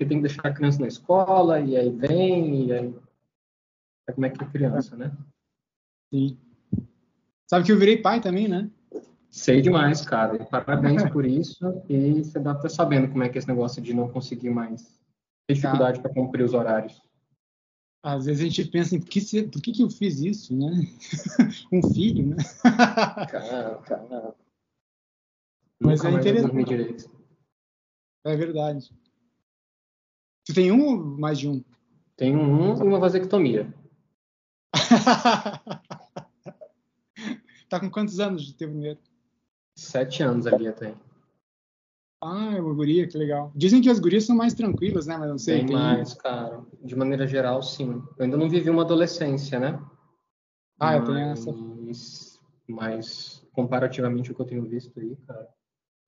porque tem que deixar a criança na escola, e aí vem, e aí. É como é que é criança, né? Sim. Sabe que eu virei pai também, né? Sei demais, cara. Parabéns por isso. E você deve estar sabendo como é que é esse negócio de não conseguir mais ter dificuldade para cumprir os horários. Às vezes a gente pensa em por que, por que, que eu fiz isso, né? um filho, né? Cara, cara. Mas Nunca é eu dormi interessante. É verdade. Tu tem um ou mais de um? Tenho um e uma vasectomia. tá com quantos anos de teu primeiro? Sete anos ali até. Ah, é uma guria, que legal. Dizem que as gurias são mais tranquilas, né? Mas não sei. Bem tem- mais, cara. De maneira geral, sim. Eu ainda não vivi uma adolescência, né? Ah, eu tenho essa. Mas, mas comparativamente o que eu tenho visto aí, cara.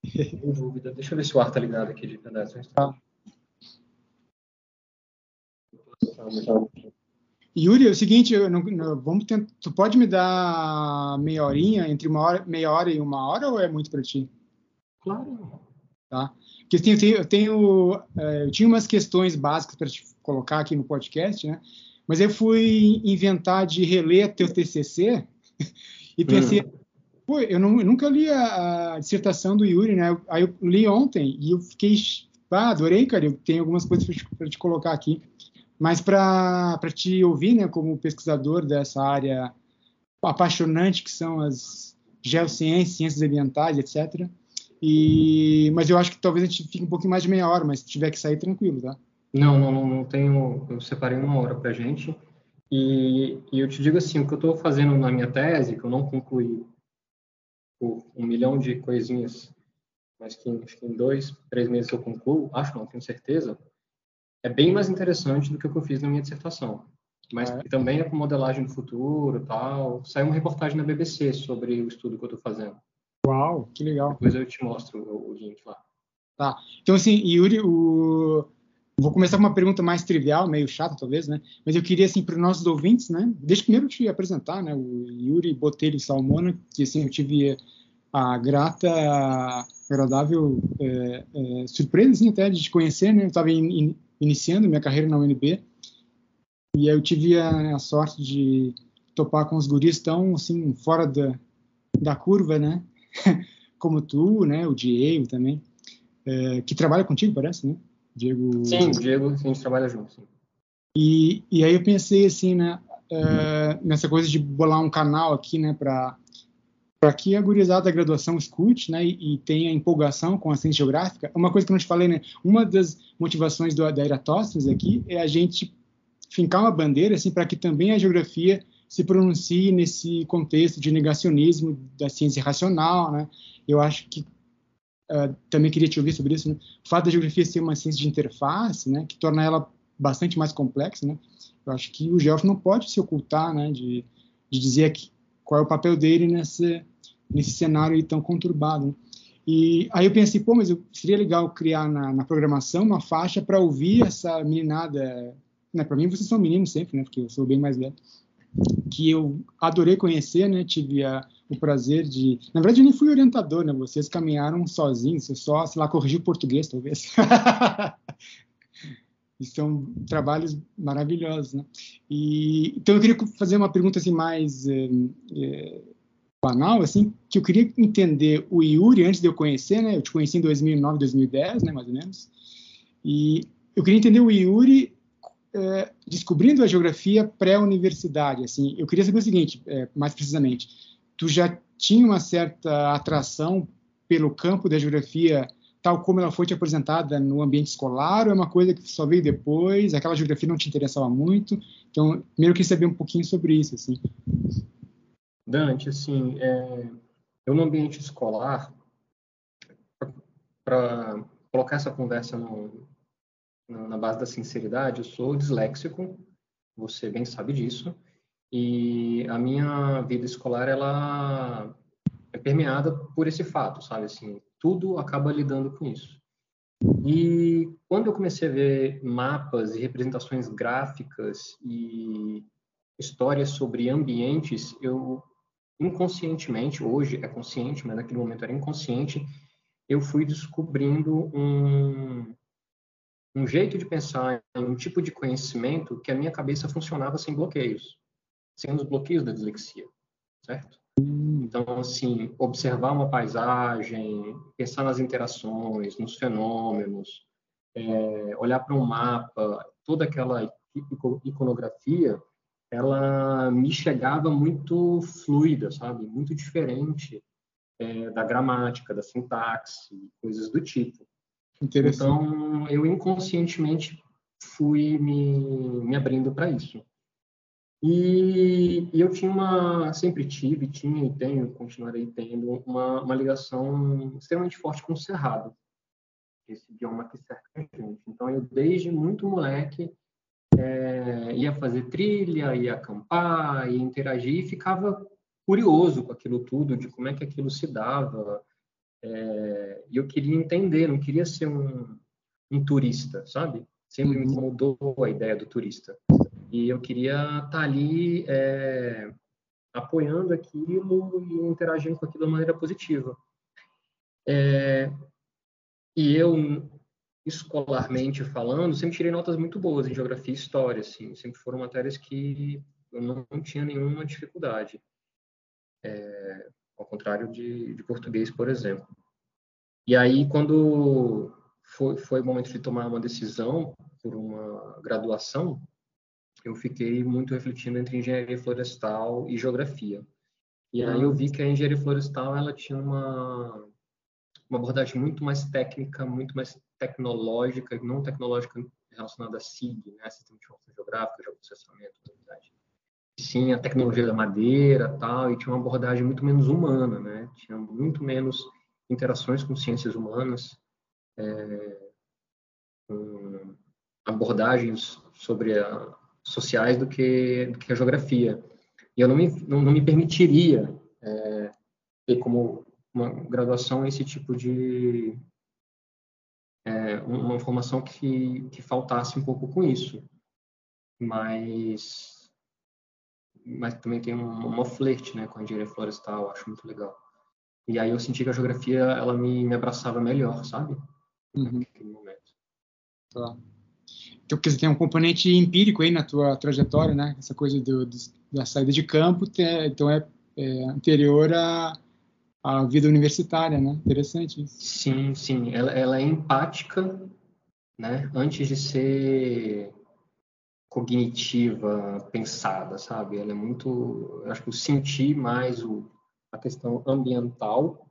Sem dúvida. Deixa eu ver se o ar tá ligado aqui de verdade. Tá. Yuri, é o seguinte, não- não- vamos tentar, tu pode me dar meia horinha, entre uma hora, meia hora e uma hora, ou é muito para ti? Claro. Tá? Porque eu tenho, eu, tenho, eh, eu tinha umas questões básicas para te colocar aqui no podcast, né? Mas eu fui inventar de reler teu TCC e pensei, pô, eu, não- eu nunca li a, a dissertação do Yuri, né? Aí eu li ontem e eu fiquei, ah, adorei, cara. Eu tenho algumas coisas para te, te colocar aqui. Mas para te ouvir, né, como pesquisador dessa área apaixonante que são as geociências, ciências ambientais, etc. E, mas eu acho que talvez a gente fique um pouquinho mais de meia hora, mas se tiver que sair, tranquilo, tá? Não, não, não, tenho. Eu separei uma hora pra gente. E, e eu te digo assim, o que eu estou fazendo na minha tese, que eu não concluí por um milhão de coisinhas, mas que, que em dois, três meses eu concluo, acho não, tenho certeza, é bem mais interessante do que o que eu fiz na minha dissertação. Mas Ah, é? também é com modelagem do futuro tal. Saiu uma reportagem na BBC sobre o estudo que eu estou fazendo. Uau, que legal. Depois eu te mostro o, o link lá. Então, assim, Yuri, o... vou começar com uma pergunta mais trivial, meio chata, talvez, né? Mas eu queria, assim, para os nossos ouvintes, né? Deixa primeiro te apresentar, né? O Yuri Botelho Salmona, que, assim, eu tive a grata, agradável é, é, surpresa, assim, até de te conhecer, né? Eu estava in, in, iniciando minha carreira na UNB e eu tive a, a sorte de topar com os guris tão, assim, fora da, da curva, né? Como tu, né? O Diego também é, que trabalha contigo, parece, né? Diego. Sim, Diego, a gente trabalha junto. Sim. E, e aí eu pensei assim, né? é, nessa coisa de bolar um canal aqui, né? Para para que a gurizada da graduação escute, né? E, e, tenha empolgação com a ciência geográfica. Uma coisa que eu não te falei, né? Uma das motivações do, da Eratóstenes aqui é a gente fincar uma bandeira, assim, para que também a geografia se pronuncie nesse contexto de negacionismo da ciência racional, né? Eu acho que Uh, também queria te ouvir sobre isso. Né? O fato da geografia ser uma ciência de interface, né, que torna ela bastante mais complexa, né? Eu acho que o geógrafo não pode se ocultar, né, de, de dizer aqui, qual é o papel dele nesse nesse cenário tão conturbado. Né? E aí eu pensei, pô, mas seria legal criar na, na programação uma faixa para ouvir essa meninada. Né, para mim vocês são meninos sempre, né? Porque eu sou bem mais velho. Que eu adorei conhecer, né? Tive a, o prazer de. Na verdade, eu nem fui orientador, né? Vocês caminharam sozinhos, só, sei lá, corrigiu português, talvez. são trabalhos maravilhosos, né? E, então, eu queria fazer uma pergunta assim mais é, é, banal, assim, que eu queria entender o Yuri antes de eu conhecer, né? Eu te conheci em 2009, 2010, né? Mais ou menos. E eu queria entender o Yuri é, descobrindo a geografia pré-universidade, assim. Eu queria saber o seguinte, é, mais precisamente tu já tinha uma certa atração pelo campo da geografia, tal como ela foi te apresentada no ambiente escolar, ou é uma coisa que só veio depois, aquela geografia não te interessava muito? Então, primeiro eu queria saber um pouquinho sobre isso, assim. Dante, assim, é, eu no ambiente escolar, para colocar essa conversa no, na base da sinceridade, eu sou disléxico, você bem sabe disso, e a minha vida escolar ela é permeada por esse fato, sabe assim, tudo acaba lidando com isso. E quando eu comecei a ver mapas e representações gráficas e histórias sobre ambientes, eu inconscientemente, hoje é consciente, mas naquele momento era inconsciente, eu fui descobrindo um, um jeito de pensar um tipo de conhecimento que a minha cabeça funcionava sem bloqueios, sem os bloqueios da dislexia, certo? Então, assim, observar uma paisagem, pensar nas interações, nos fenômenos, é, olhar para um mapa, toda aquela iconografia, ela me chegava muito fluida, sabe? Muito diferente é, da gramática, da sintaxe, coisas do tipo. Então, eu inconscientemente fui me, me abrindo para isso. E, e, eu tinha uma, sempre tive, tinha e tenho, continuarei tendo, uma, uma ligação extremamente forte com o Cerrado, esse idioma que cerca a gente. Então, eu desde muito moleque é, ia fazer trilha, ia acampar, ia interagir e ficava curioso com aquilo tudo, de como é que aquilo se dava. É, e eu queria entender, não queria ser um, um turista, sabe? Sempre me uhum. incomodou a ideia do turista. E eu queria estar tá ali é, apoiando aquilo e interagindo com aquilo de maneira positiva. É, e eu, escolarmente falando, sempre tirei notas muito boas em geografia e história, assim, sempre foram matérias que eu não, tinha nenhuma dificuldade é, ao contrário de, de, português, por exemplo. E aí, quando foi, foi o momento de tomar uma decisão por uma graduação, eu fiquei muito refletindo entre engenharia florestal e geografia. E aí eu vi que a engenharia florestal ela tinha uma, uma abordagem muito mais técnica, muito mais tecnológica, não tecnológica relacionada a SIG, né, Sistema de Informação Geográfica, Geoprocessamento, na verdade sim a tecnologia da madeira tal e tinha uma abordagem muito menos humana né tinha muito menos interações com ciências humanas é, com abordagens sobre a, sociais do que, do que a geografia. E eu não me não, não me permitiria é, ter como uma graduação esse tipo de é, uma formação que, que faltasse um pouco com isso mas mas também tem um, uma flerte né, com a engenharia florestal, acho muito legal. E aí eu senti que a geografia ela me, me abraçava melhor, sabe? Uhum. Naquele momento. Tá. Então, porque você tem um componente empírico aí na tua trajetória, né? Essa coisa do, do da saída de campo, então é, é anterior à, à vida universitária, né? Interessante isso. Sim, sim. Ela, ela é empática, né? Antes de ser cognitiva, pensada, sabe? Ela é muito, acho que eu senti mais o, a questão ambiental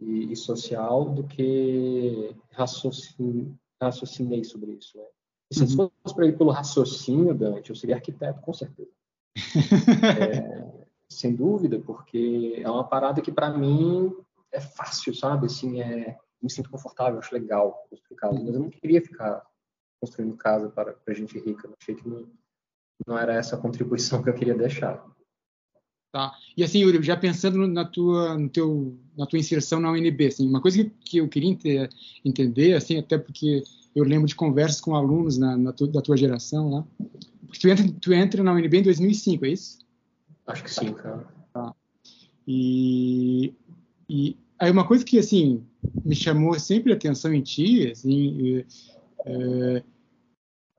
e, e social do que raciocin, raciocinei sobre isso, né? E se uhum. fosse para ir pelo raciocínio, Dante, eu seria arquiteto, com certeza. é, sem dúvida, porque é uma parada que para mim é fácil, sabe? Assim, é, me sinto confortável, acho legal construir casa, mas eu não queria ficar construindo casa para, para gente rica. achei que não, não era essa a contribuição que eu queria deixar. Tá. E assim, Yuri, já pensando na tua, no teu, na tua inserção na UNB, assim, uma coisa que, que eu queria entender, assim, até porque eu lembro de conversas com alunos na, na tu, da tua geração lá, porque tu entra, tu entra na UNB em 2005, é isso? Acho que sim, cara. Tá. E, e aí uma coisa que, assim, me chamou sempre a atenção em ti, assim, é,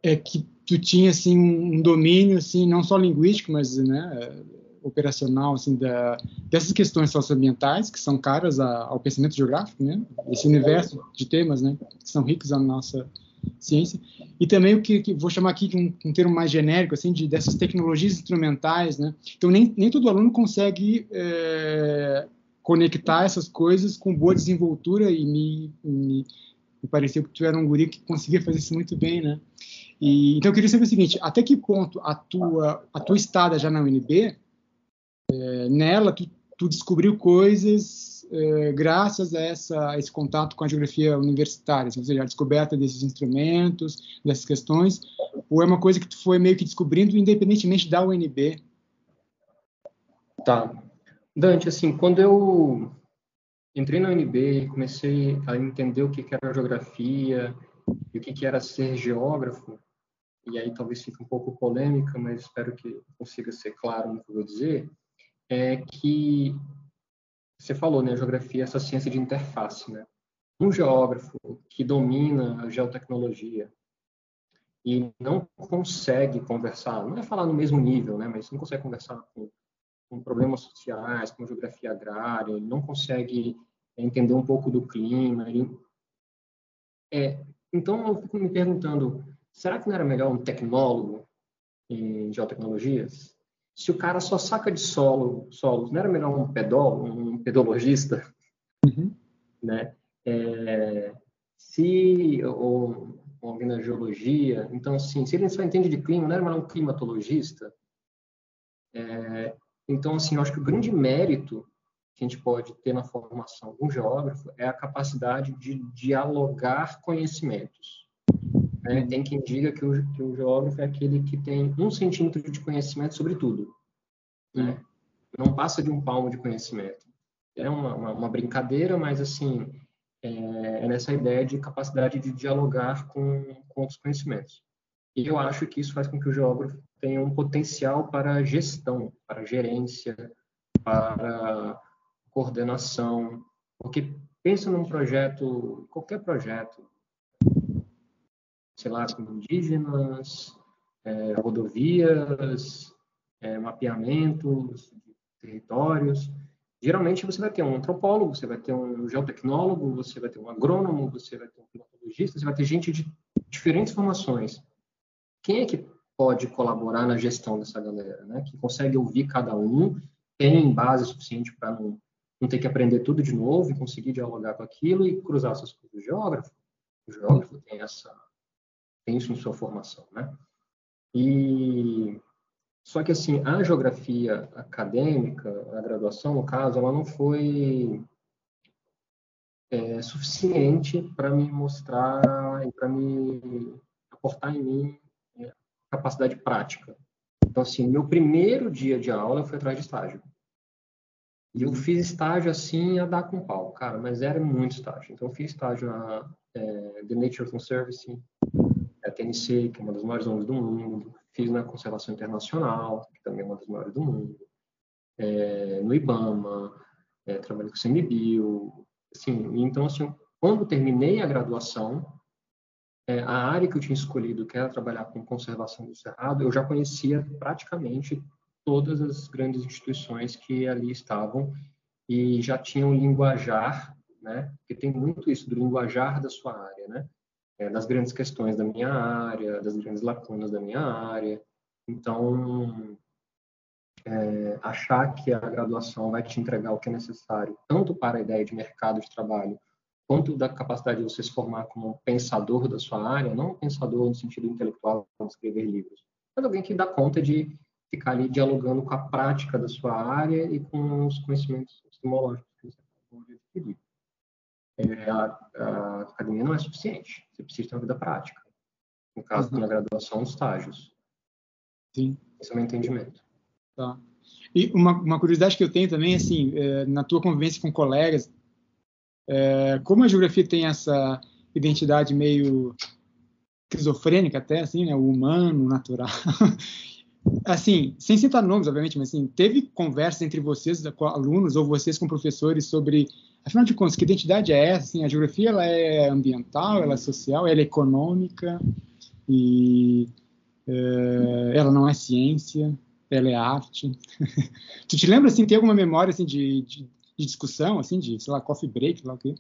é que tu tinha assim um domínio assim não só linguístico mas né operacional assim da, dessas questões socioambientais que são caras a, ao pensamento geográfico né esse universo de temas né que são ricos na nossa ciência e também o que, que vou chamar aqui de um, um, termo mais genérico assim de dessas tecnologias instrumentais né então nem, nem todo aluno consegue é, conectar essas coisas com boa desenvoltura e me, me me pareceu que tu era um guri que conseguia fazer isso muito bem, né? E, então eu queria saber o seguinte, até que ponto a tua a tua estada já na UNB, é, nela tu, tu, descobriu coisas é, graças a, essa, esse contato com a geografia universitária, ou seja, a descoberta desses instrumentos, dessas questões, ou é uma coisa que tu foi meio que descobrindo independentemente da UNB? Tá. Dante, assim, quando eu entrei na UNB e comecei a entender o que, era geografia e o que, era ser geógrafo, e aí talvez fique um pouco polêmica, mas espero que consiga ser claro no que eu vou dizer, é que você falou, né, a geografia é essa ciência de interface, né? Um geógrafo que domina a geotecnologia, e não consegue conversar, não é falar no mesmo nível, né, mas não consegue conversar com, com problemas sociais, com geografia agrária, ele não consegue entender um pouco do clima. Ele... É, então, eu fico me perguntando, será que não era melhor um tecnólogo em geotecnologias? Se o cara só saca de solo, solos, não era melhor um pedólogo, um pedologista? Uhum. Né? É, se ou, ou na geologia, então assim, se ele só entende de clima, não era melhor um climatologista? É, então assim, eu acho que o grande mérito que a gente pode ter na formação de um geógrafo é a capacidade de dialogar conhecimentos. Né? Tem quem diga que o, que o, geógrafo é aquele que tem um centímetro de conhecimento sobre tudo. Né? Não passa de um palmo de conhecimento. É uma, uma, uma brincadeira, mas assim é, é, nessa ideia de capacidade de dialogar com, com outros conhecimentos. E eu acho que isso faz com que o geógrafo tenha um potencial para gestão, para gerência, para coordenação, porque pensa num projeto, qualquer projeto, sei lá, com indígenas, é, rodovias, é, mapeamentos de territórios. Geralmente você vai ter um antropólogo, você vai ter um geotecnólogo, você vai ter um agrônomo, você vai ter um climatologista, você vai ter gente de diferentes formações. Quem é que pode colaborar na gestão dessa galera, né? Que consegue ouvir cada um, tem base suficiente para não não ter que aprender tudo de novo e conseguir dialogar com aquilo e cruzar essas coisas. O geógrafo, o geógrafo tem essa tem isso em sua formação, né? E só que assim, a geografia acadêmica, a graduação no caso, ela não foi é, suficiente para me mostrar e para me aportar em mim é, capacidade prática. Então assim, meu primeiro dia de aula foi atrás de estágio. E eu fiz estágio assim a dar com pau, cara, mas era muito estágio. Então eu fiz estágio na é, The Nature Conservancy, a TNC, que é uma das maiores ONGs do mundo. Fiz na Conservação Internacional, que também é uma das maiores do mundo. É, no IBAMA, é, com o CMBio. Assim, então, assim, quando terminei a graduação, é, a área que eu tinha escolhido, que era trabalhar com conservação do cerrado, eu já conhecia praticamente todas as grandes instituições que ali estavam e já tinham linguajar, né? Porque tem muito isso do linguajar da sua área, né? É, das grandes questões da minha área, das grandes lacunas da minha área. Então, é, achar que a graduação vai te entregar o que é necessário, tanto para a ideia de mercado de trabalho, quanto da capacidade de você se formar como um pensador da sua área, não um pensador no sentido intelectual, de escrever livros, mas alguém que dá conta de ficar ali dialogando com a prática da sua área e com os conhecimentos epistemológicos que você acabou de adquirir. É, a, academia não é suficiente, você precisa ter uma vida prática. No caso uhum. da graduação, estágios. Sim. Esse é o meu entendimento. Tá. E uma, uma curiosidade que eu tenho também, assim, é, na tua convivência com colegas, é, como a geografia tem essa identidade meio esquizofrênica até, assim, né, o humano, o natural, assim, sem citar nomes, obviamente, mas assim, teve conversas entre vocês, com alunos, ou vocês com professores sobre, afinal de contas, que identidade é essa? Assim, a geografia ela é ambiental, ela é social, ela é econômica, e é, ela não é ciência, ela é arte. tu te lembra, assim, tem alguma memória, assim, de, de, de, discussão, assim, de, sei lá, coffee break, lá o quê?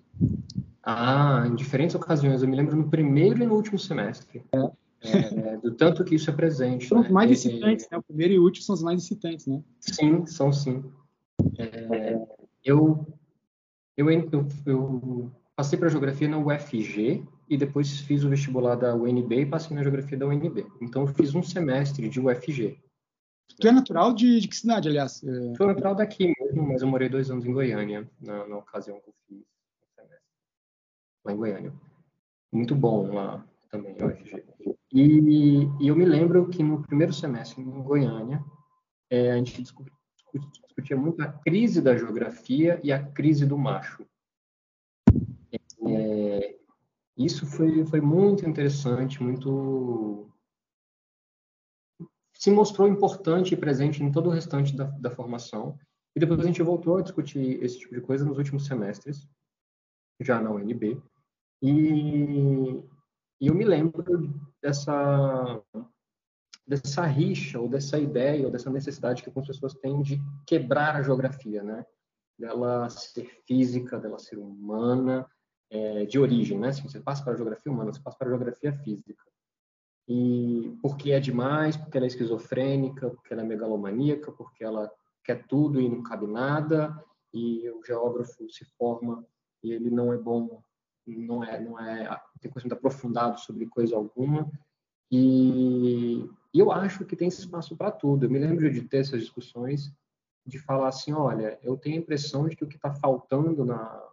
Ah, em diferentes ocasiões. Eu me lembro no primeiro e no último semestre. É é, do tanto que isso é presente. São né? os mais excitantes, né? O primeiro e o último são os mais excitantes, né? Sim, são sim. É, eu, eu, eu, eu, passei para geografia na UFG e depois fiz o vestibular da UNB e passei na geografia da UNB. Então eu fiz um semestre de UFG. Tu é natural de, de que cidade, aliás? É... Sou natural daqui mesmo, mas eu morei dois anos em Goiânia, na, na ocasião que eu fiz o semestre. Lá em Goiânia. Muito bom lá também, UFG. E, e, eu me lembro que no primeiro semestre em Goiânia, é, a gente discutia, discutia muito a crise da geografia e a crise do macho. É, isso foi, foi muito interessante, muito se mostrou importante e presente em todo o restante da, da formação. E depois a gente voltou a discutir esse tipo de coisa nos últimos semestres, já na UNB. E, e eu me lembro dessa dessa rixa ou dessa ideia ou dessa necessidade que algumas pessoas têm de quebrar a geografia, né? Dela ser física, dela ser humana, é, de origem, né? Se você passa para a geografia humana, você passa para a geografia física. E porque é demais, porque ela é esquizofrênica, porque ela é megalomaníaca, porque ela quer tudo e não cabe nada, e o geógrafo se forma e ele não é bom, não é, não é, tem conhecimento aprofundado sobre coisa alguma. E, e eu acho que tem espaço para tudo. Eu me lembro de ter essas discussões, de falar assim, olha, eu tenho a impressão de que o que está faltando na...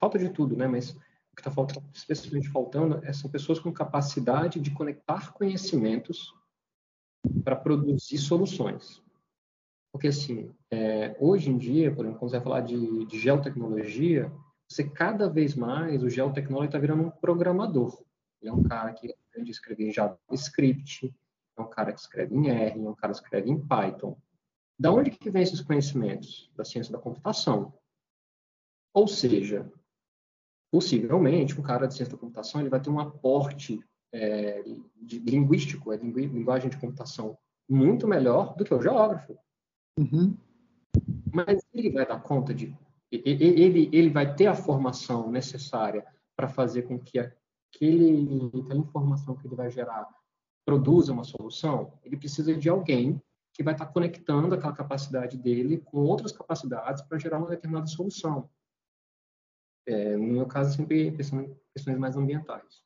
Falta de tudo, né? Mas o que está faltando, especialmente faltando, é, são pessoas com capacidade de conectar conhecimentos para produzir soluções. Porque, assim, é, hoje em dia, por exemplo, quando você vai falar de, de geotecnologia, você cada vez mais, o geotecnólogo está virando um programador. Ele é um cara que aprende a escrever em JavaScript, é um cara que escreve em R, é um cara que escreve em Python. Da onde que vem esses conhecimentos? Da ciência da computação. Ou seja, possivelmente, um cara de ciência da computação ele vai ter um aporte é, de, linguístico, é, linguagem de computação, muito melhor do que o geógrafo. Uhum. Mas ele vai dar conta de. Ele, ele vai ter a formação necessária para fazer com que aquele, aquela informação que ele vai gerar produza uma solução, ele precisa de alguém que vai estar conectando aquela capacidade dele com outras capacidades para gerar uma determinada solução. É, no meu caso, sempre pensando em questões mais ambientais.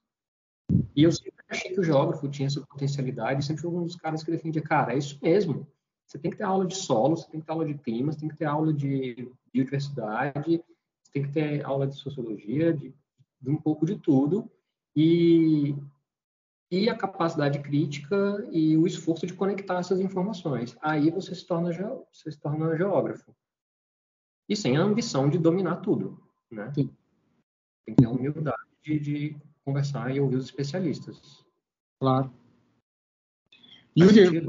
E eu sempre achei que o geógrafo tinha essa potencialidade, sempre um dos caras que defendia, cara, é isso mesmo. Você tem que ter aula de solo, você tem que ter aula de clima, você tem que ter aula de biodiversidade, você tem que ter aula de sociologia, de, de um pouco de tudo, e, e a capacidade crítica e o esforço de conectar essas informações. Aí você se torna, você se torna geógrafo. E sem a ambição de dominar tudo, né? Sim. Tem que ter a humildade de, de, conversar e ouvir os especialistas. Claro. Yuri,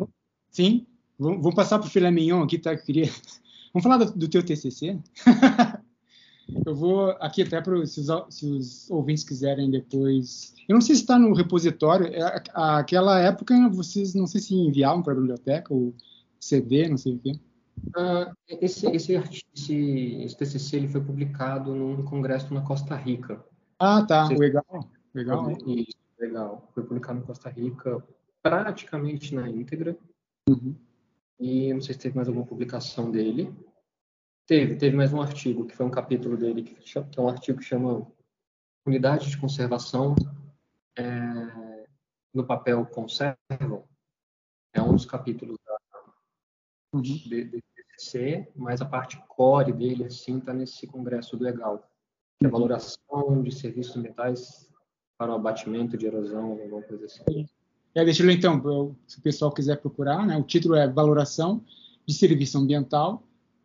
sim, vamos passar para o filé mignon aqui, tá? Eu queria... Vamos falar do, do teu TCC? Eu vou aqui até para se, se os ouvintes quiserem depois. Eu não sei se está no repositório. É, aquela época vocês não sei se enviavam para a biblioteca ou CD, não sei o quê. Uh, esse, esse, esse, esse, TCC ele foi publicado num congresso na Costa Rica. Ah, tá. Legal. Legal. Isso, legal. Foi publicado na Costa Rica praticamente na íntegra. Uhum. E não sei se teve mais alguma publicação dele. Teve, teve mais um artigo, que foi um capítulo dele, que, chama, que é um artigo que chama Unidade de Conservação é, no Papel Conservam. É um dos capítulos da, uhum. de, de TCC, mas a parte core dele, assim, está nesse congresso do legal, que é a valoração de serviços ambientais para o abatimento de erosão, alguma coisa assim. É, deixa eu ler então, se o pessoal quiser procurar, né? O título é Valoração de Serviço Ambiental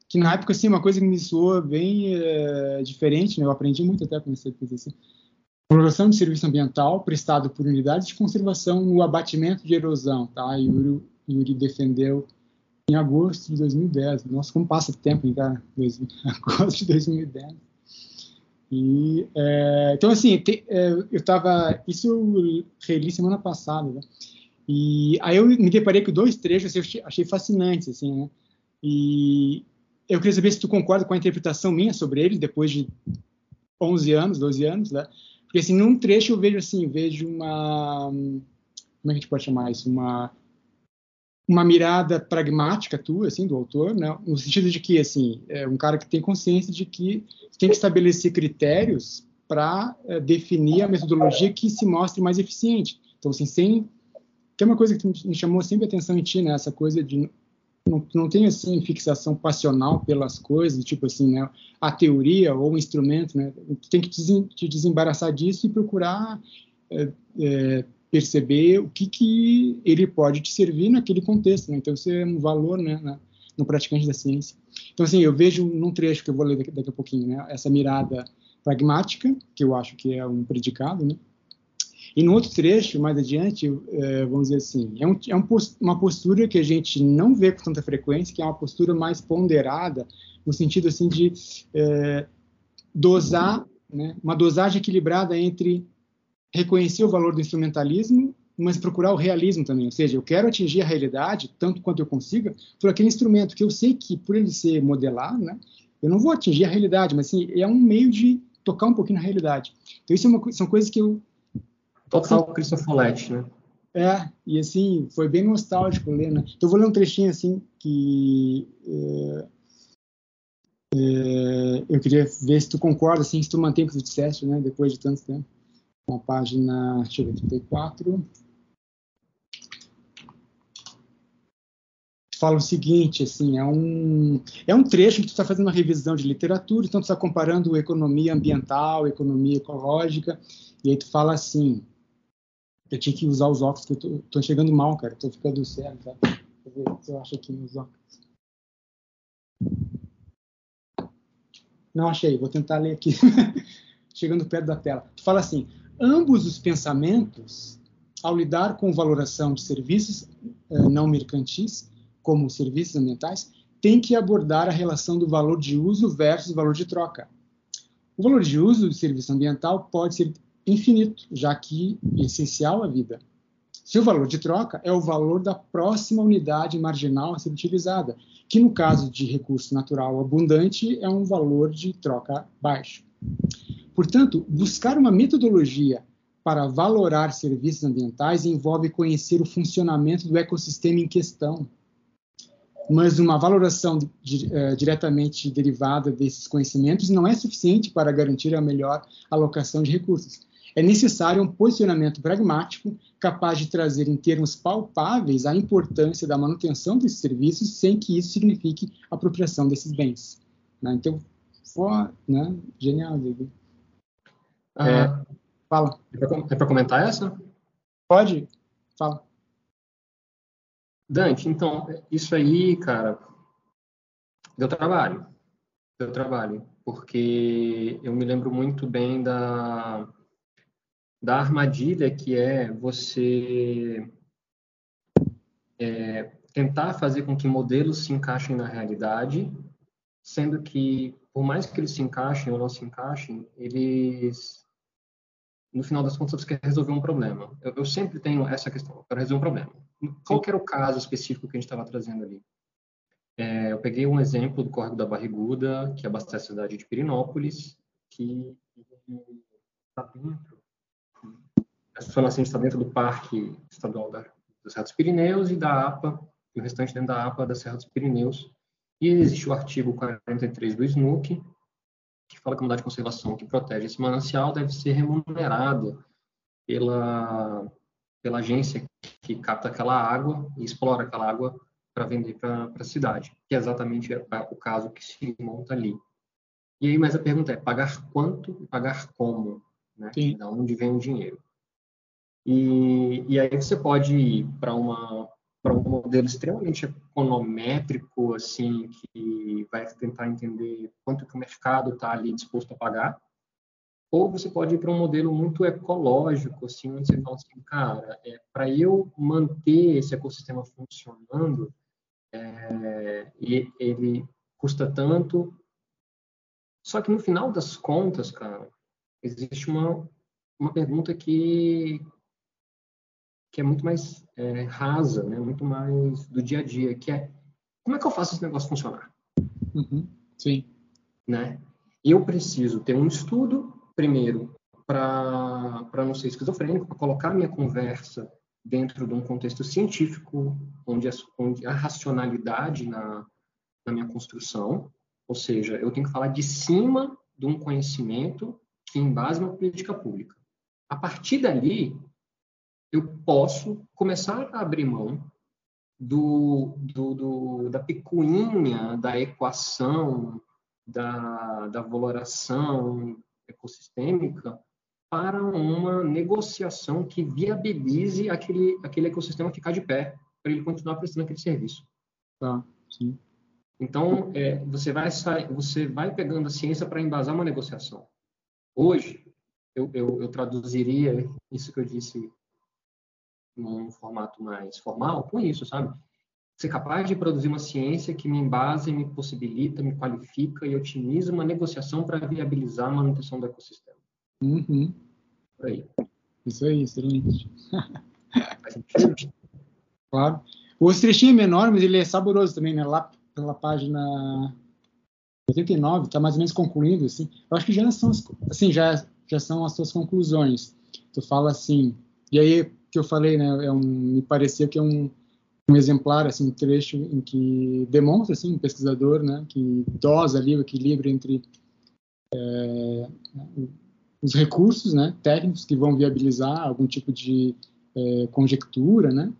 que na época, assim, uma coisa que me soou bem é, diferente, né? eu aprendi muito até com esse assim. Valoração de serviço ambiental prestado por unidades de conservação no abatimento de erosão, tá? Yuri, Yuri defendeu em agosto de 2010. Nossa, como passa tempo, hein, cara? agosto de 2010. E, é, então, assim, te, é, eu estava... Isso eu reli semana passada, né? E aí eu me deparei com dois trechos assim, eu achei fascinantes, assim, né? E eu queria saber se tu concorda com a interpretação minha sobre ele, depois de 11 anos, 12 anos, né? Porque, assim, num trecho eu vejo, assim, vejo uma... Como é que a gente pode chamar isso? Uma, uma mirada pragmática tua, assim, do autor, né? No sentido de que, assim, é um cara que tem consciência de que tem que estabelecer critérios para é, definir a metodologia que se mostre mais eficiente. Então, assim, sem... Que é uma coisa que me chamou sempre a atenção em ti, né? Essa coisa de não, não tem assim fixação passional pelas coisas, tipo assim, né, a teoria ou o instrumento, né, tem que te desembaraçar disso e procurar é, é, perceber o que que ele pode te servir naquele contexto, né? Então isso é um valor, né, na, no praticante da ciência. Então assim, eu vejo num trecho que eu vou ler daqui, daqui a pouquinho, né, essa mirada pragmática, que eu acho que é um predicado, né? E no outro trecho, mais adiante, é, vamos dizer assim, é, um, é um uma postura que a gente não vê com tanta frequência, que é uma postura mais ponderada, no sentido assim de é, dosar, né, uma dosagem equilibrada entre reconhecer o valor do instrumentalismo, mas procurar o realismo também. Ou seja, eu quero atingir a realidade tanto quanto eu consiga por aquele instrumento que eu sei que, por ele ser modelar, né, eu não vou atingir a realidade, mas assim, é um meio de tocar um pouquinho na realidade. Então, isso é uma, são coisas que eu. Total Follett, né? É, e assim, foi bem nostálgico ler, né? Então, eu vou ler um trechinho assim que. É, é, eu queria ver se tu concorda, assim, se tu mantém o que tu disseste, né? Depois de tanto tempo. Na página, deixa eu ver, 34. fala o seguinte, assim, é um, é um trecho que tu está fazendo uma revisão de literatura, então tu está comparando economia ambiental, economia ecológica, e aí tu fala assim, eu tinha que usar os óculos, que eu tô, tô enxergando mal, cara, tô ficando cego, tá? Deixa eu ver se eu acho aqui nos óculos. Não achei, vou tentar ler aqui, chegando perto da tela. Tu fala assim, ambos os pensamentos, ao lidar com valoração de serviços eh, não mercantis, como serviços ambientais, tem que abordar a relação do valor de uso versus valor de troca. O valor de uso do serviço ambiental pode ser infinito, já que é essencial à vida. Seu valor de troca é o valor da próxima unidade marginal a ser utilizada, que no caso de recurso natural abundante é um valor de troca baixo. Portanto, buscar uma metodologia para valorar serviços ambientais envolve conhecer o funcionamento do ecossistema em questão, mas uma valoração de, uh, diretamente derivada desses conhecimentos não é suficiente para garantir a melhor alocação de recursos. É necessário um posicionamento pragmático capaz de trazer em termos palpáveis a importância da manutenção desses serviços sem que isso signifique apropriação desses bens. Né? Então, for, né? genial, Diego. É, fala. É para comentar essa? Pode, fala. Dante, então, isso aí, cara, deu trabalho. Deu trabalho. Porque eu me lembro muito bem da, da armadilha que é você é, tentar fazer com que modelos se encaixem na realidade, sendo que, por mais que eles se encaixem ou não se encaixem, eles no final das contas você quer resolver um problema. Eu, eu sempre tenho essa questão, eu quero resolver um problema. Qual era o caso específico que a gente estava trazendo ali? É, eu peguei um exemplo do Córrego da Barriguda, que abastece a cidade de Pirinópolis, que está dentro, a sua nascente está dentro do Parque Estadual da, dos Serra dos Pirineus e da APA, e o restante dentro da APA da Serra dos Pirineus. E existe o artigo 43 do SNUC, que fala que a unidade de conservação que protege esse manancial deve ser remunerada pela, pela agência que capta aquela água e explora aquela água para vender para a cidade, que é exatamente o caso que se monta ali. E aí, mas a pergunta é, pagar quanto e pagar como? Né? Da onde vem o dinheiro? E, e aí você pode ir para uma para um modelo extremamente econométrico, assim, que vai tentar entender quanto que o mercado está ali disposto a pagar, ou você pode ir para um modelo muito ecológico, assim, onde você fala assim, cara, é, para eu manter esse ecossistema funcionando, é, ele custa tanto. Só que no final das contas, cara, existe uma, uma pergunta que, que é muito mais é, rasa, né? muito mais do dia a dia, que é como é que eu faço esse negócio funcionar? Uhum. Sim. Né? Eu preciso ter um estudo, primeiro, para não ser esquizofrênico, para colocar a minha conversa dentro de um contexto científico, onde a, onde a racionalidade na, na minha construção, ou seja, eu tenho que falar de cima de um conhecimento que embase uma política pública. A partir dali, eu posso começar a abrir mão do, do, do, da picuinha, da equação, da, da valoração ecossistêmica para uma negociação que viabilize aquele, aquele ecossistema ficar de pé, para ele continuar prestando aquele serviço. Tá, sim. Então, é, você, vai você vai pegando a ciência para embasar uma negociação. Hoje, eu, eu, eu traduziria isso que eu disse num formato mais formal com isso, sabe? Ser capaz de produzir uma ciência que me embase, me possibilita, me qualifica e otimiza uma negociação para viabilizar a manutenção do ecossistema. Uhum. Por aí. Isso aí, excelente. claro. O trechinho é menor, mas ele é saboroso também, né? Lá pela página 89, está mais ou menos concluindo, assim. Eu acho que já são, assim, já, já são as suas conclusões. Tu fala assim, e aí que eu falei, né? É um, me pareceu que é um, um exemplar, assim, um trecho em que demonstra, assim, um pesquisador, né? Que dosa ali o equilíbrio entre é, os recursos, né? Técnicos que vão viabilizar algum tipo de é, conjectura, né?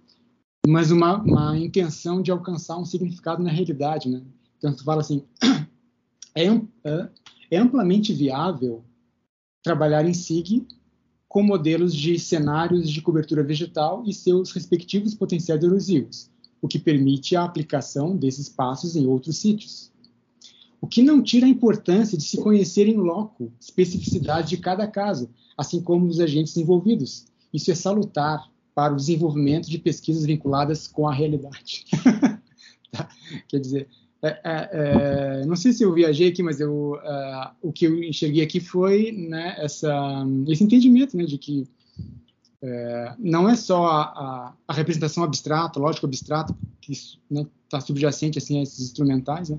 Mas uma, uma intenção de alcançar um significado na realidade, né? Então, tu fala assim, é, é, é amplamente viável trabalhar em SIG com modelos de cenários de cobertura vegetal e seus respectivos potenciais erosivos, o que permite a aplicação desses passos em outros sítios. O que não tira a importância de se conhecer em loco especificidade de cada caso, assim como os agentes envolvidos. Isso é salutar para o desenvolvimento de pesquisas vinculadas com a realidade. tá? Quer dizer, é, é, é, não sei se eu viajei aqui, mas eu, uh, o que eu enxerguei aqui foi né, essa, esse entendimento né, de que é, não é só a, a, a, representação abstrata, lógico abstrata, que está né, tá subjacente assim, a esses instrumentais, né,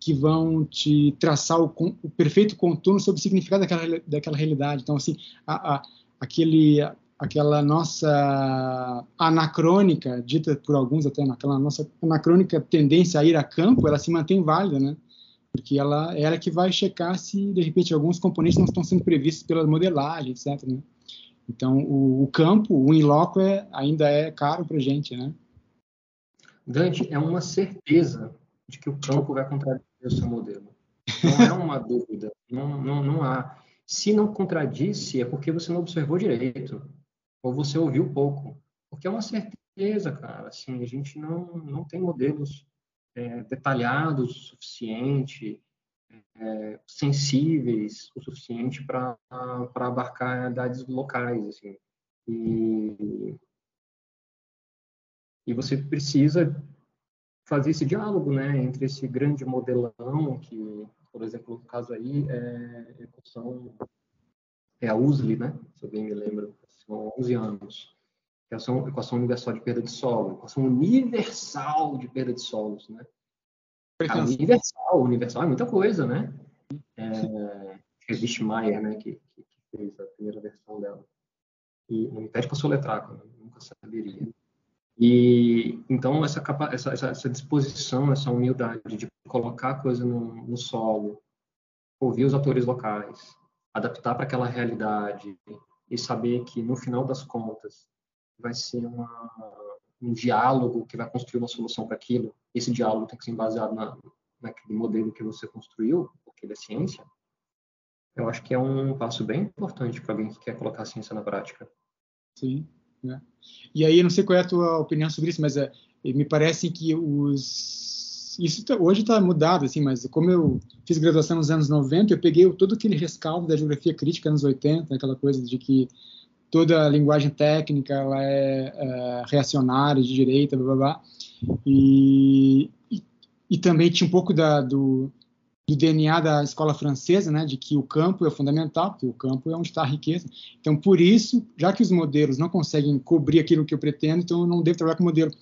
que vão te traçar o, o, perfeito contorno sobre o significado daquela, daquela realidade. Então, assim, a, aquele, aquela nossa anacrônica, dita por alguns até, aquela nossa anacrônica tendência a ir a campo, ela se mantém válida, né? Porque ela é ela que vai checar se, de repente, alguns componentes não estão sendo previstos pela modelagem, etc. Né? Então, o, o, campo, o in loco, é, ainda é caro para a gente, né? Dante, é uma certeza de que o campo vai contradizer o seu modelo. Não é uma dúvida, não, não, não há. Se não contradisse, é porque você não observou direito ou você ouviu pouco, porque é uma certeza, cara. Assim, a gente não não tem modelos é, detalhados o suficiente, é, sensíveis o suficiente para abarcar realidades locais, assim. E e você precisa fazer esse diálogo, né, entre esse grande modelão que, por exemplo, no caso aí é equação é a USLI, né, se eu bem me lembro, são 11 anos. Equação, equação universal de perda de solo, equação universal de perda de solos, né? Ah, universal, universal é muita coisa, né? É, existe Maier, né, que, que, fez a primeira versão dela. E não me pede para soletrar, eu nunca saberia. E então essa, capa, essa, essa, essa, disposição, essa humildade de colocar a coisa no, no solo, ouvir os atores locais, adaptar para aquela realidade, e saber que no final das contas vai ser uma, um diálogo que vai construir uma solução para aquilo. Esse diálogo tem que ser baseado na, naquele modelo que você construiu, porque ele é ciência. Eu acho que é um passo bem importante para alguém que quer colocar a ciência na prática. Sim. Né? E aí, eu não sei qual é a tua opinião sobre isso, mas é, me parece que os isso tá, hoje está mudado, assim, mas como eu fiz graduação nos anos 90, eu peguei todo aquele rescaldo da geografia crítica nos 80, aquela coisa de que toda a linguagem técnica ela é, é reacionária, de direita, blá, blá, blá. E, e, e, também tinha um pouco da, do, do DNA da escola francesa, né, de que o campo é fundamental, porque o campo é onde está a riqueza. Então, por isso, já que os modelos não conseguem cobrir aquilo que eu pretendo, então eu não devo trabalhar com modelo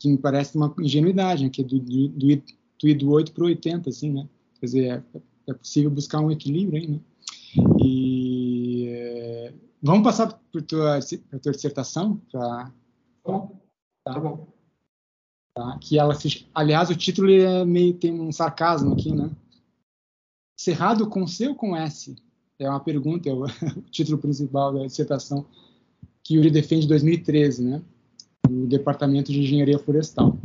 que me parece uma ingenuidade, né? que é do, do, do, do, do 8 para o 80, assim, né? Quer dizer, é, é, possível buscar um equilíbrio aí, né? E é, vamos passar para tua, a tua dissertação, para tá, tá bom. Tá? Que ela, aliás, o título é meio tem um sarcasmo aqui, né? Cerrado com C ou com S? É uma pergunta, é o, o título principal da dissertação que Yuri defende em 2013, né? No Departamento de Engenharia Florestal.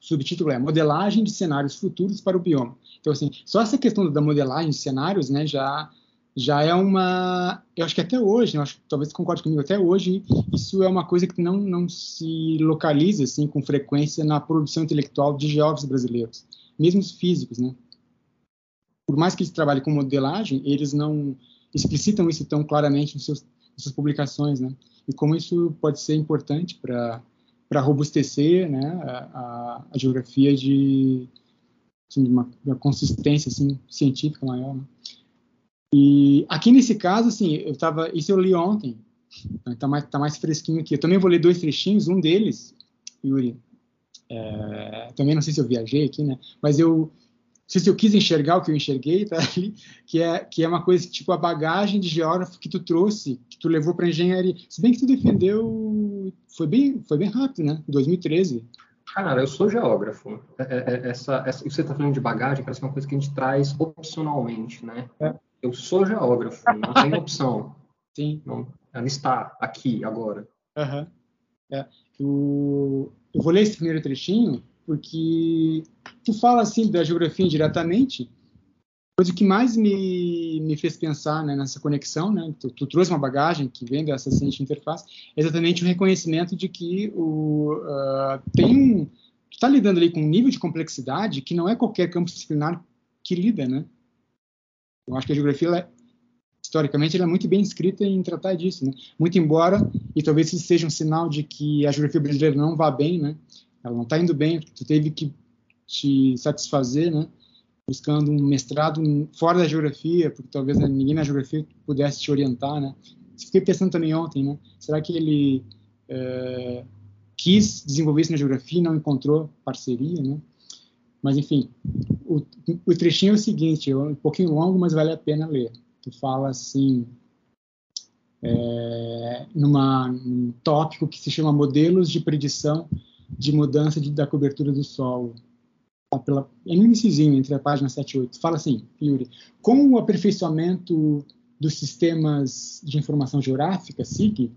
O subtítulo é Modelagem de cenários futuros para o bioma. Então, assim, só essa questão da modelagem de cenários, né, já já é uma, eu acho que até hoje, eu acho talvez concorde comigo, até hoje isso é uma coisa que não não se localiza assim com frequência na produção intelectual de geólogos brasileiros, mesmo os físicos, né? Por mais que eles trabalhem com modelagem, eles não explicitam isso tão claramente em, seus, em suas publicações, né? E como isso pode ser importante para para robustecer né, a, a, geografia de, assim, de uma, uma, consistência assim, científica maior. Né? E aqui nesse caso, assim, eu tava, isso eu li ontem, Então tá mais, tá mais fresquinho aqui. Eu também vou ler dois trechinhos, um deles, Yuri. É, também não sei se eu viajei aqui, né? Mas eu não sei se eu quis enxergar o que eu enxerguei, tá ali, que é que é uma coisa tipo a bagagem de geógrafo que tu trouxe, que tu levou para engenharia. Se bem que tu defendeu, foi bem, foi bem rápido, né? 2013. Cara, eu sou geógrafo. É, é, é, essa, essa, você está falando de bagagem, parece uma coisa que a gente traz opcionalmente, né? É. Eu sou geógrafo, não tem opção. Sim. Não, ela está aqui, agora. Uhum. É. Eu, eu vou ler esse primeiro trechinho, porque tu fala assim da geografia coisa que mais me, me fez pensar né, nessa conexão, né? Tu, tu, trouxe uma bagagem que vem dessa ciência interface, é exatamente o reconhecimento de que o, uh, tem um, tu está lidando ali com um nível de complexidade que não é qualquer campo disciplinar que lida, né? Eu acho que a geografia, ela, historicamente, ela é muito bem escrita em tratar disso, né? Muito embora, e talvez isso seja um sinal de que a geografia brasileira não vá bem, né? Ela não está indo bem, tu teve que te satisfazer, né? Buscando um mestrado fora da geografia, porque talvez né, ninguém na geografia pudesse te orientar, né? Fiquei pensando também ontem, né? Será que ele é, quis desenvolver isso na geografia e não encontrou parceria, né? Mas, enfim, o, o trechinho é o seguinte, é um pouquinho longo, mas vale a pena ler. Tu fala assim, é, numa, num tópico que se chama modelos de predição de mudança de, da cobertura do solo pela, é no iniciozinho, entre a página 7 e 8, fala assim, Yuri, com o aperfeiçoamento dos sistemas de informação geográfica, SIG,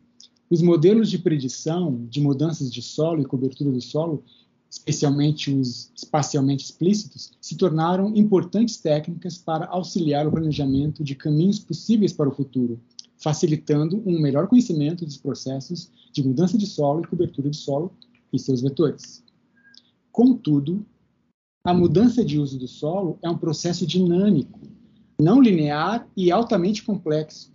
os modelos de predição de mudanças de solo e cobertura do solo, especialmente os espacialmente explícitos, se tornaram importantes técnicas para auxiliar o planejamento de caminhos possíveis para o futuro, facilitando um melhor conhecimento dos processos de mudança de solo e cobertura de solo e seus vetores. Contudo, a mudança de uso do solo é um processo dinâmico, não linear e altamente complexo.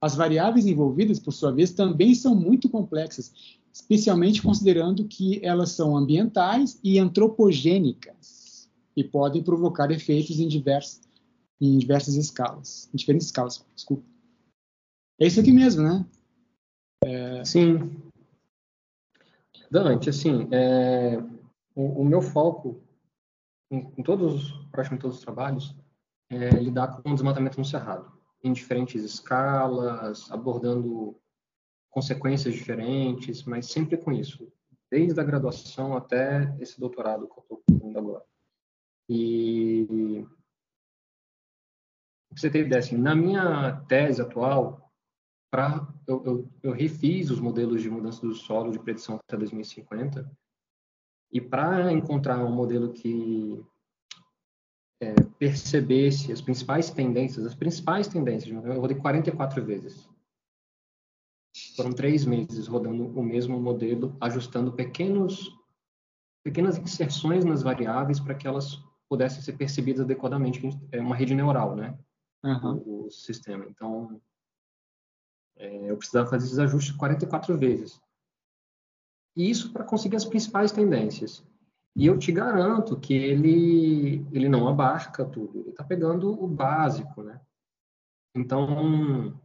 As variáveis envolvidas, por sua vez, também são muito complexas, especialmente considerando que elas são ambientais e antropogênicas e podem provocar efeitos em diversas, em diversas escalas, em diferentes escalas, desculpa. É isso aqui mesmo, né? É... Sim. Dante, assim, é... o, o meu foco em, em todos, praticamente todos os trabalhos, é lidar com o desmatamento no cerrado, em diferentes escalas, abordando consequências diferentes, mas sempre com isso, desde a graduação até esse doutorado que eu estou fazendo agora. E você ter ideia, assim, na minha tese atual, pra, eu, eu, eu refiz os modelos de mudança do solo de predição até 2050 e para encontrar um modelo que é, percebesse as principais tendências, as principais tendências, eu rodei 44 vezes. Foram três meses rodando o mesmo modelo, ajustando pequenos, pequenas inserções nas variáveis para que elas pudessem ser percebidas adequadamente. É uma rede neural, né? Uhum. O, o, sistema. Então, é, eu precisava fazer esses ajustes 44 vezes. E isso para conseguir as principais tendências. E eu te garanto que ele, ele não abarca tudo, ele está pegando o básico, né? Então,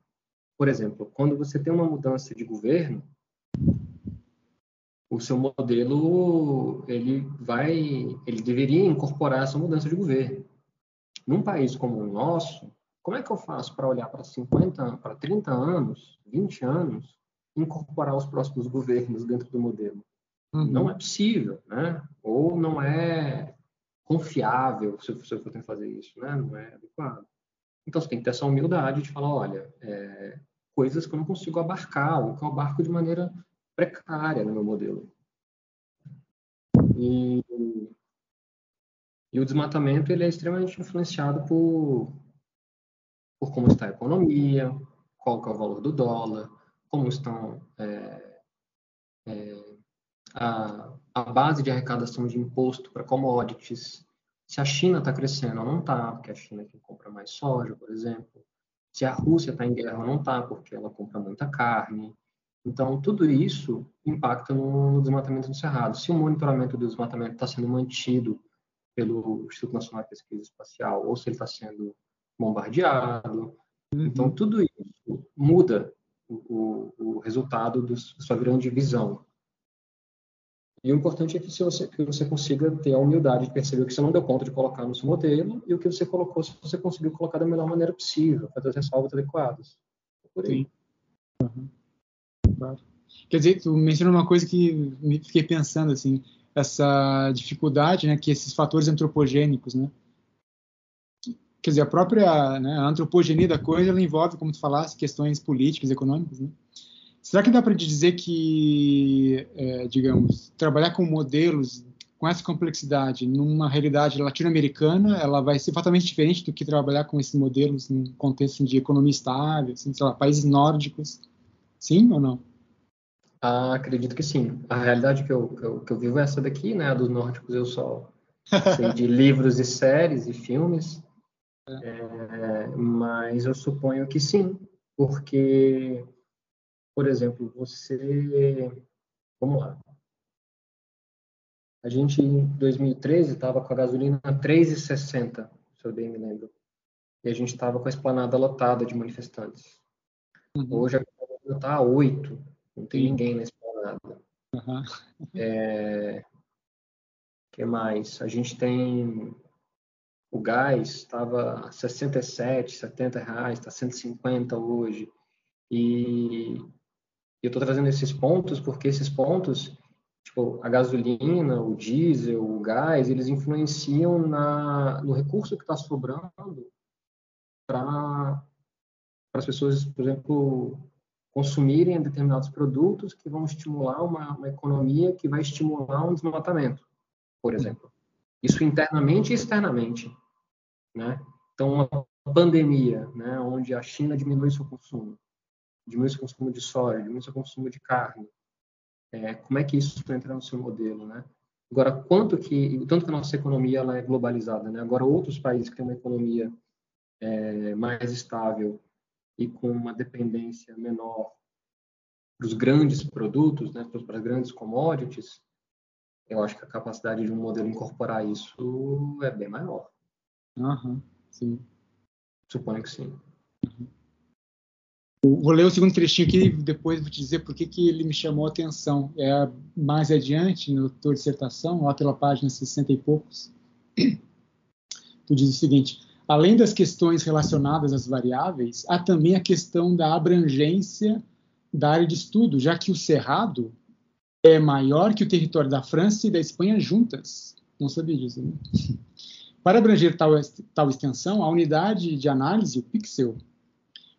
por exemplo, quando você tem uma mudança de governo, o seu modelo ele vai, ele deveria incorporar essa mudança de governo. Num país como o nosso, como é que eu faço para olhar para 50, para 30 anos, 20 anos incorporar os próximos governos dentro do modelo. Uhum. Não é possível, né? Ou não é confiável se você for tentar fazer isso, né? Não é adequado. Então você tem que ter essa humildade de falar, olha, é, coisas que eu não consigo abarcar, ou que eu abarco de maneira precária no meu modelo. E, e o desmatamento ele é extremamente influenciado por, por como está a economia, qual é o valor do dólar, como estão é, é, a, a, base de arrecadação de imposto para commodities, se a China está crescendo ou não está, porque a China é quem compra mais soja, por exemplo, se a Rússia está em guerra ou não está, porque ela compra muita carne. Então, tudo isso impacta no, no desmatamento do cerrado. Se o monitoramento do desmatamento está sendo mantido pelo Instituto Nacional de Pesquisa Espacial, ou se ele está sendo bombardeado. Uhum. Então, tudo isso muda o, resultado da sua grande visão. E o importante é que você, que você consiga ter a humildade de perceber o que você não deu conta de colocar no seu modelo e o que você colocou, se você conseguiu colocar da melhor maneira possível, fazer as ressalvas adequadas. Por aí. Sim. Uhum. Claro. Quer dizer, tu mencionou uma coisa que me fiquei pensando, assim, essa dificuldade, né, que esses fatores antropogênicos, né, quer dizer, a própria né, a antropogenia da coisa, ela envolve, como tu falaste, questões políticas, econômicas, né? Será que dá para dizer que, é, digamos, trabalhar com modelos com essa complexidade numa realidade latino-americana, ela vai ser fatalmente diferente do que trabalhar com esses modelos num contexto de economia estável, assim, sei lá, países nórdicos? Sim ou não? Ah, acredito que sim. A realidade que eu, que eu, que eu vivo é essa daqui, né? A dos nórdicos eu só sei de livros e séries e filmes. É. Mas eu suponho que sim, porque, por exemplo, você. Vamos lá. A gente, em 2013, estava com a gasolina a 3,60, se eu bem me lembro. E a gente estava com a esplanada lotada de manifestantes. Uhum. Hoje a gasolina está a 8, não tem sim. ninguém na esplanada. Uhum. É, que mais? A gente tem o gás estava 67, 70 reais, está 150 hoje. E eu estou trazendo esses pontos porque esses pontos, tipo, a gasolina, o diesel, o gás, eles influenciam na, no recurso que está sobrando para as pessoas, por exemplo, consumirem determinados produtos que vão estimular uma, uma economia que vai estimular um desmatamento, por exemplo. Isso internamente e externamente. Né? Então, uma pandemia, né, onde a China diminui seu consumo, diminui seu consumo de soja, diminui seu consumo de carne, é, como é que isso entra no seu modelo, né? Agora, quanto que, tanto que a nossa economia ela é globalizada, né? Agora, outros países que têm uma economia é, mais estável e com uma dependência menor para os grandes produtos, né, para as grandes commodities, eu acho que a capacidade de um modelo incorporar isso é bem maior. Aham, sim. Suponho que sim. Uhum. Vou ler o segundo trechinho aqui e depois vou te dizer por que, que ele me chamou a atenção. É mais adiante, na tua dissertação, lá pela página 60 e poucos, tu diz o seguinte: além das questões relacionadas às variáveis, há também a questão da abrangência da área de estudo, já que o Cerrado é maior que o território da França e da Espanha juntas. Não sabia disso, né? Para abranger tal, tal extensão, a unidade de análise, o pixel,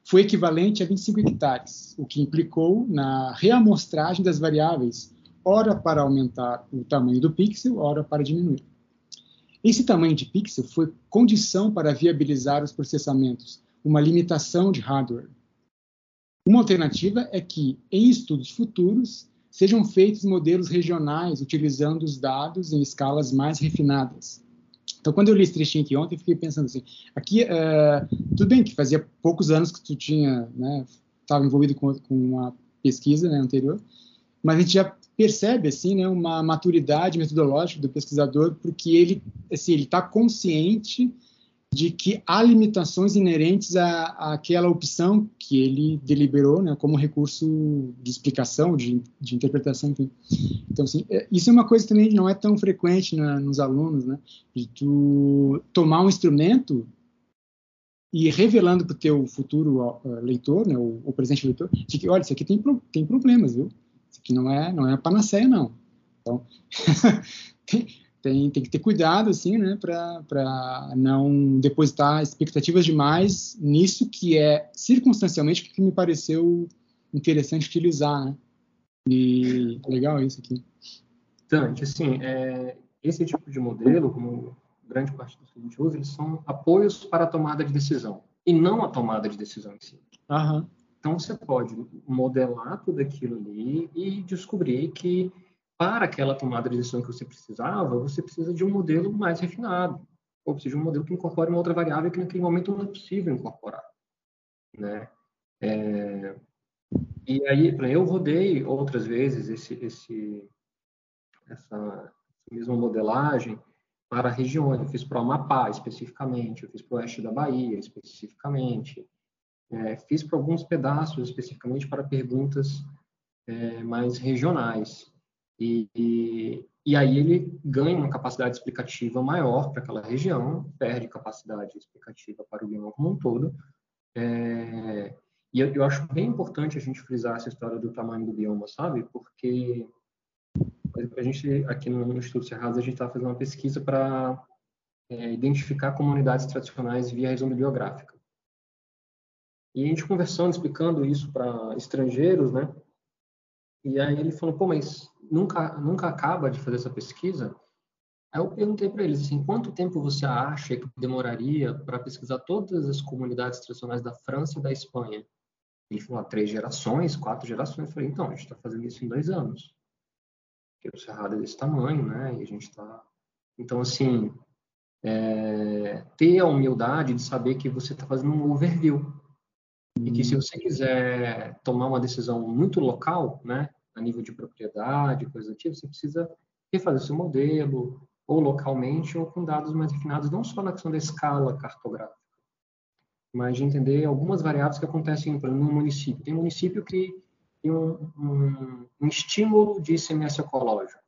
foi equivalente a 25 hectares, o que implicou na reamostragem das variáveis, ora para aumentar o tamanho do pixel, ora para diminuir. Esse tamanho de pixel foi condição para viabilizar os processamentos, uma limitação de hardware. Uma alternativa é que, em estudos futuros, sejam feitos modelos regionais utilizando os dados em escalas mais refinadas, então, quando eu li aqui ontem, fiquei pensando assim, aqui, uh, tudo bem que fazia poucos anos que tu tinha, né, estava envolvido com, com uma pesquisa né, anterior, mas a gente já percebe, assim, né, uma maturidade metodológica do pesquisador, porque ele, assim, ele está consciente de que há limitações inerentes à, àquela opção que ele deliberou, né, como recurso de explicação, de, de interpretação, enfim. Então, assim, é, isso é uma coisa que também não é tão frequente na, nos alunos, né, de tu tomar um instrumento e revelando para o teu futuro leitor, né, o, o, presente leitor, de que, olha, isso aqui tem, tem problemas, viu? Isso aqui não é, não é a panaceia, não. Então, tem, tem, tem que ter cuidado, assim, né, para não depositar expectativas demais nisso que é circunstancialmente o que me pareceu interessante utilizar, né? E legal isso aqui. Dante, assim, é, esse tipo de modelo, como grande parte dos que a gente usa, eles são apoios para a tomada de decisão e não a tomada de decisão em si. Então você pode modelar tudo aquilo ali e descobrir que para aquela tomada de decisão que você precisava, você precisa de um modelo mais refinado, ou precisa de um modelo que incorpore uma outra variável que naquele momento não é possível incorporar, né? É, e aí, eu rodei outras vezes esse, esse, essa mesma modelagem para regiões. Eu fiz para o Amapá especificamente, eu fiz para o oeste da Bahia especificamente, é, fiz para alguns pedaços, especificamente para perguntas é, mais regionais. E, e, e, aí ele ganha uma capacidade explicativa maior para aquela região, perde capacidade explicativa para o bioma como um todo. É, e eu, eu, acho bem importante a gente frisar essa história do tamanho do bioma, sabe? Porque a gente, aqui no, Instituto Cerrado, a gente está fazendo uma pesquisa para é, identificar comunidades tradicionais via região bibliográfica. E a gente conversando, explicando isso para estrangeiros, né? E aí ele falou, pô, mas nunca, nunca acaba de fazer essa pesquisa? Aí eu perguntei para eles, assim, quanto tempo você acha que demoraria para pesquisar todas as comunidades tradicionais da França e da Espanha? Ele falou, ah, três gerações, quatro gerações. Eu falei, então, a gente está fazendo isso em dois anos. Porque o Cerrado é desse tamanho, né? E a gente está... Então, assim, é... ter a humildade de saber que você está fazendo um overview e que se você quiser tomar uma decisão muito local, né, a nível de propriedade, coisa do tipo, você precisa refazer seu modelo, ou localmente, ou com dados mais refinados, não só na questão da escala cartográfica, mas de entender algumas variáveis que acontecem no município. Tem município que tem um, um, um estímulo de ICMS ecológico.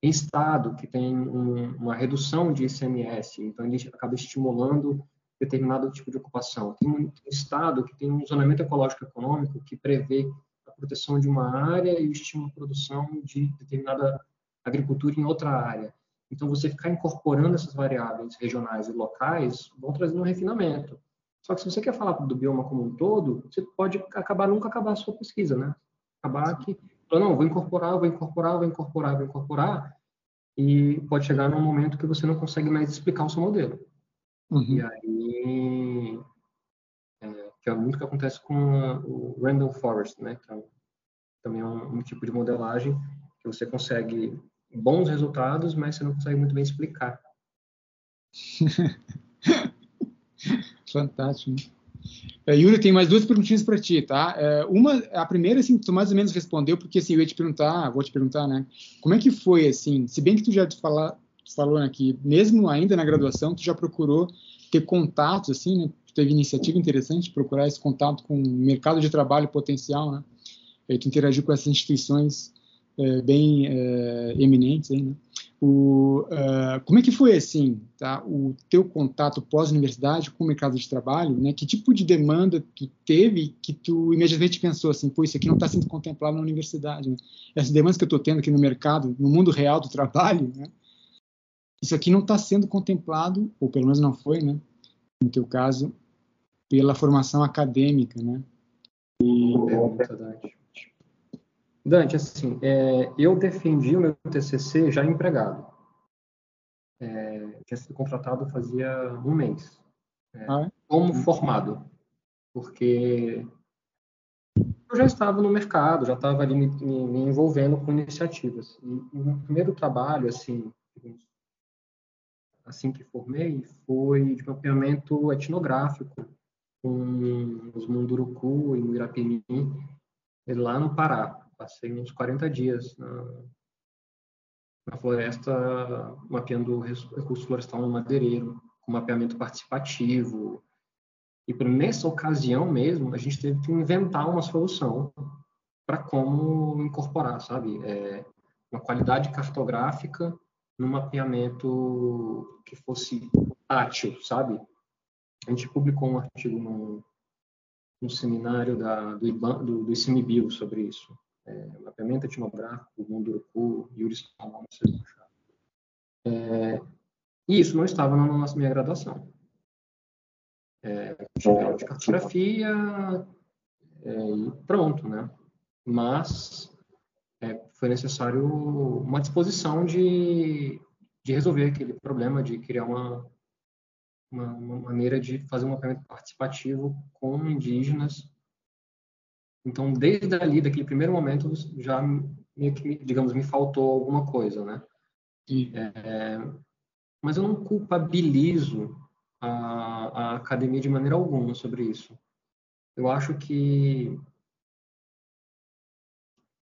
Tem estado que tem um, uma redução de ICMS, então ele acaba estimulando determinado tipo de ocupação. Tem um estado que tem um zonamento ecológico econômico que prevê proteção de uma área e o estímulo à produção de determinada agricultura em outra área. Então, você ficar incorporando essas variáveis regionais e locais vão trazendo um refinamento. Só que se você quer falar do bioma como um todo, você pode acabar nunca acabar a sua pesquisa, né? Acabar que, não, vou incorporar, vou incorporar, vou incorporar, vou incorporar, e pode chegar num momento que você não consegue mais explicar o seu modelo. Uhum. E aí, é, que é muito que acontece com a, o Random Forest, né? Que é um, também é um, um, tipo de modelagem que você consegue bons resultados, mas você não consegue muito bem explicar. Fantástico. É, Yuri, tem mais duas perguntinhas para ti, tá? É, uma, a primeira, assim, tu mais ou menos respondeu, porque assim, eu ia te perguntar, vou te perguntar, né? Como é que foi, assim, se bem que tu já te fala, falou aqui, mesmo ainda na graduação, tu já procurou ter contatos, assim, né? Teve iniciativa interessante, procurar esse contato com o mercado de trabalho potencial, né? E tu interagiu com essas instituições é, bem é, eminentes, aí, né? O, uh, como é que foi assim, tá? O teu contato pós-universidade com o mercado de trabalho, né? Que tipo de demanda tu teve que tu imediatamente pensou assim, pô, isso aqui não está sendo contemplado na universidade, né? Essas demandas que eu estou tendo aqui no mercado, no mundo real do trabalho, né? Isso aqui não está sendo contemplado, ou pelo menos não foi, né? No teu caso, pela formação acadêmica, né? E... Pergunta, Dante. Dante, assim, é, eu defendi o meu TCC já empregado. É, tinha sido contratado fazia um mês. É, ah, é? Como formado. Porque eu já estava no mercado, já estava ali me, me, envolvendo com iniciativas. E, o meu primeiro trabalho, assim, assim que formei, foi de mapeamento etnográfico com os Munduruku e Muirapini, lá no Pará. Passei uns 40 dias na, na floresta mapeando recurso florestal no madeireiro, com mapeamento participativo. E nessa ocasião mesmo, a gente teve que inventar uma solução para como incorporar, sabe? É, uma qualidade cartográfica no mapeamento que fosse tátil, sabe? A gente publicou um artigo no, no seminário da, do, IBAN, do, do ICMBio sobre isso é, mapeamento etnográfico, Munduruku, Yuri Salomão, vocês vão achar. É, e isso não estava na nossa minha graduação. É, tinha de cartografia é, e pronto, né? Mas é, foi necessário uma disposição de, de resolver aquele problema, de criar uma, uma, uma maneira de fazer um mapeamento participativo com indígenas então, desde ali, daquele primeiro momento, já meio que, digamos, me faltou alguma coisa, né? É, mas eu não culpabilizo a, a academia de maneira alguma sobre isso. Eu acho que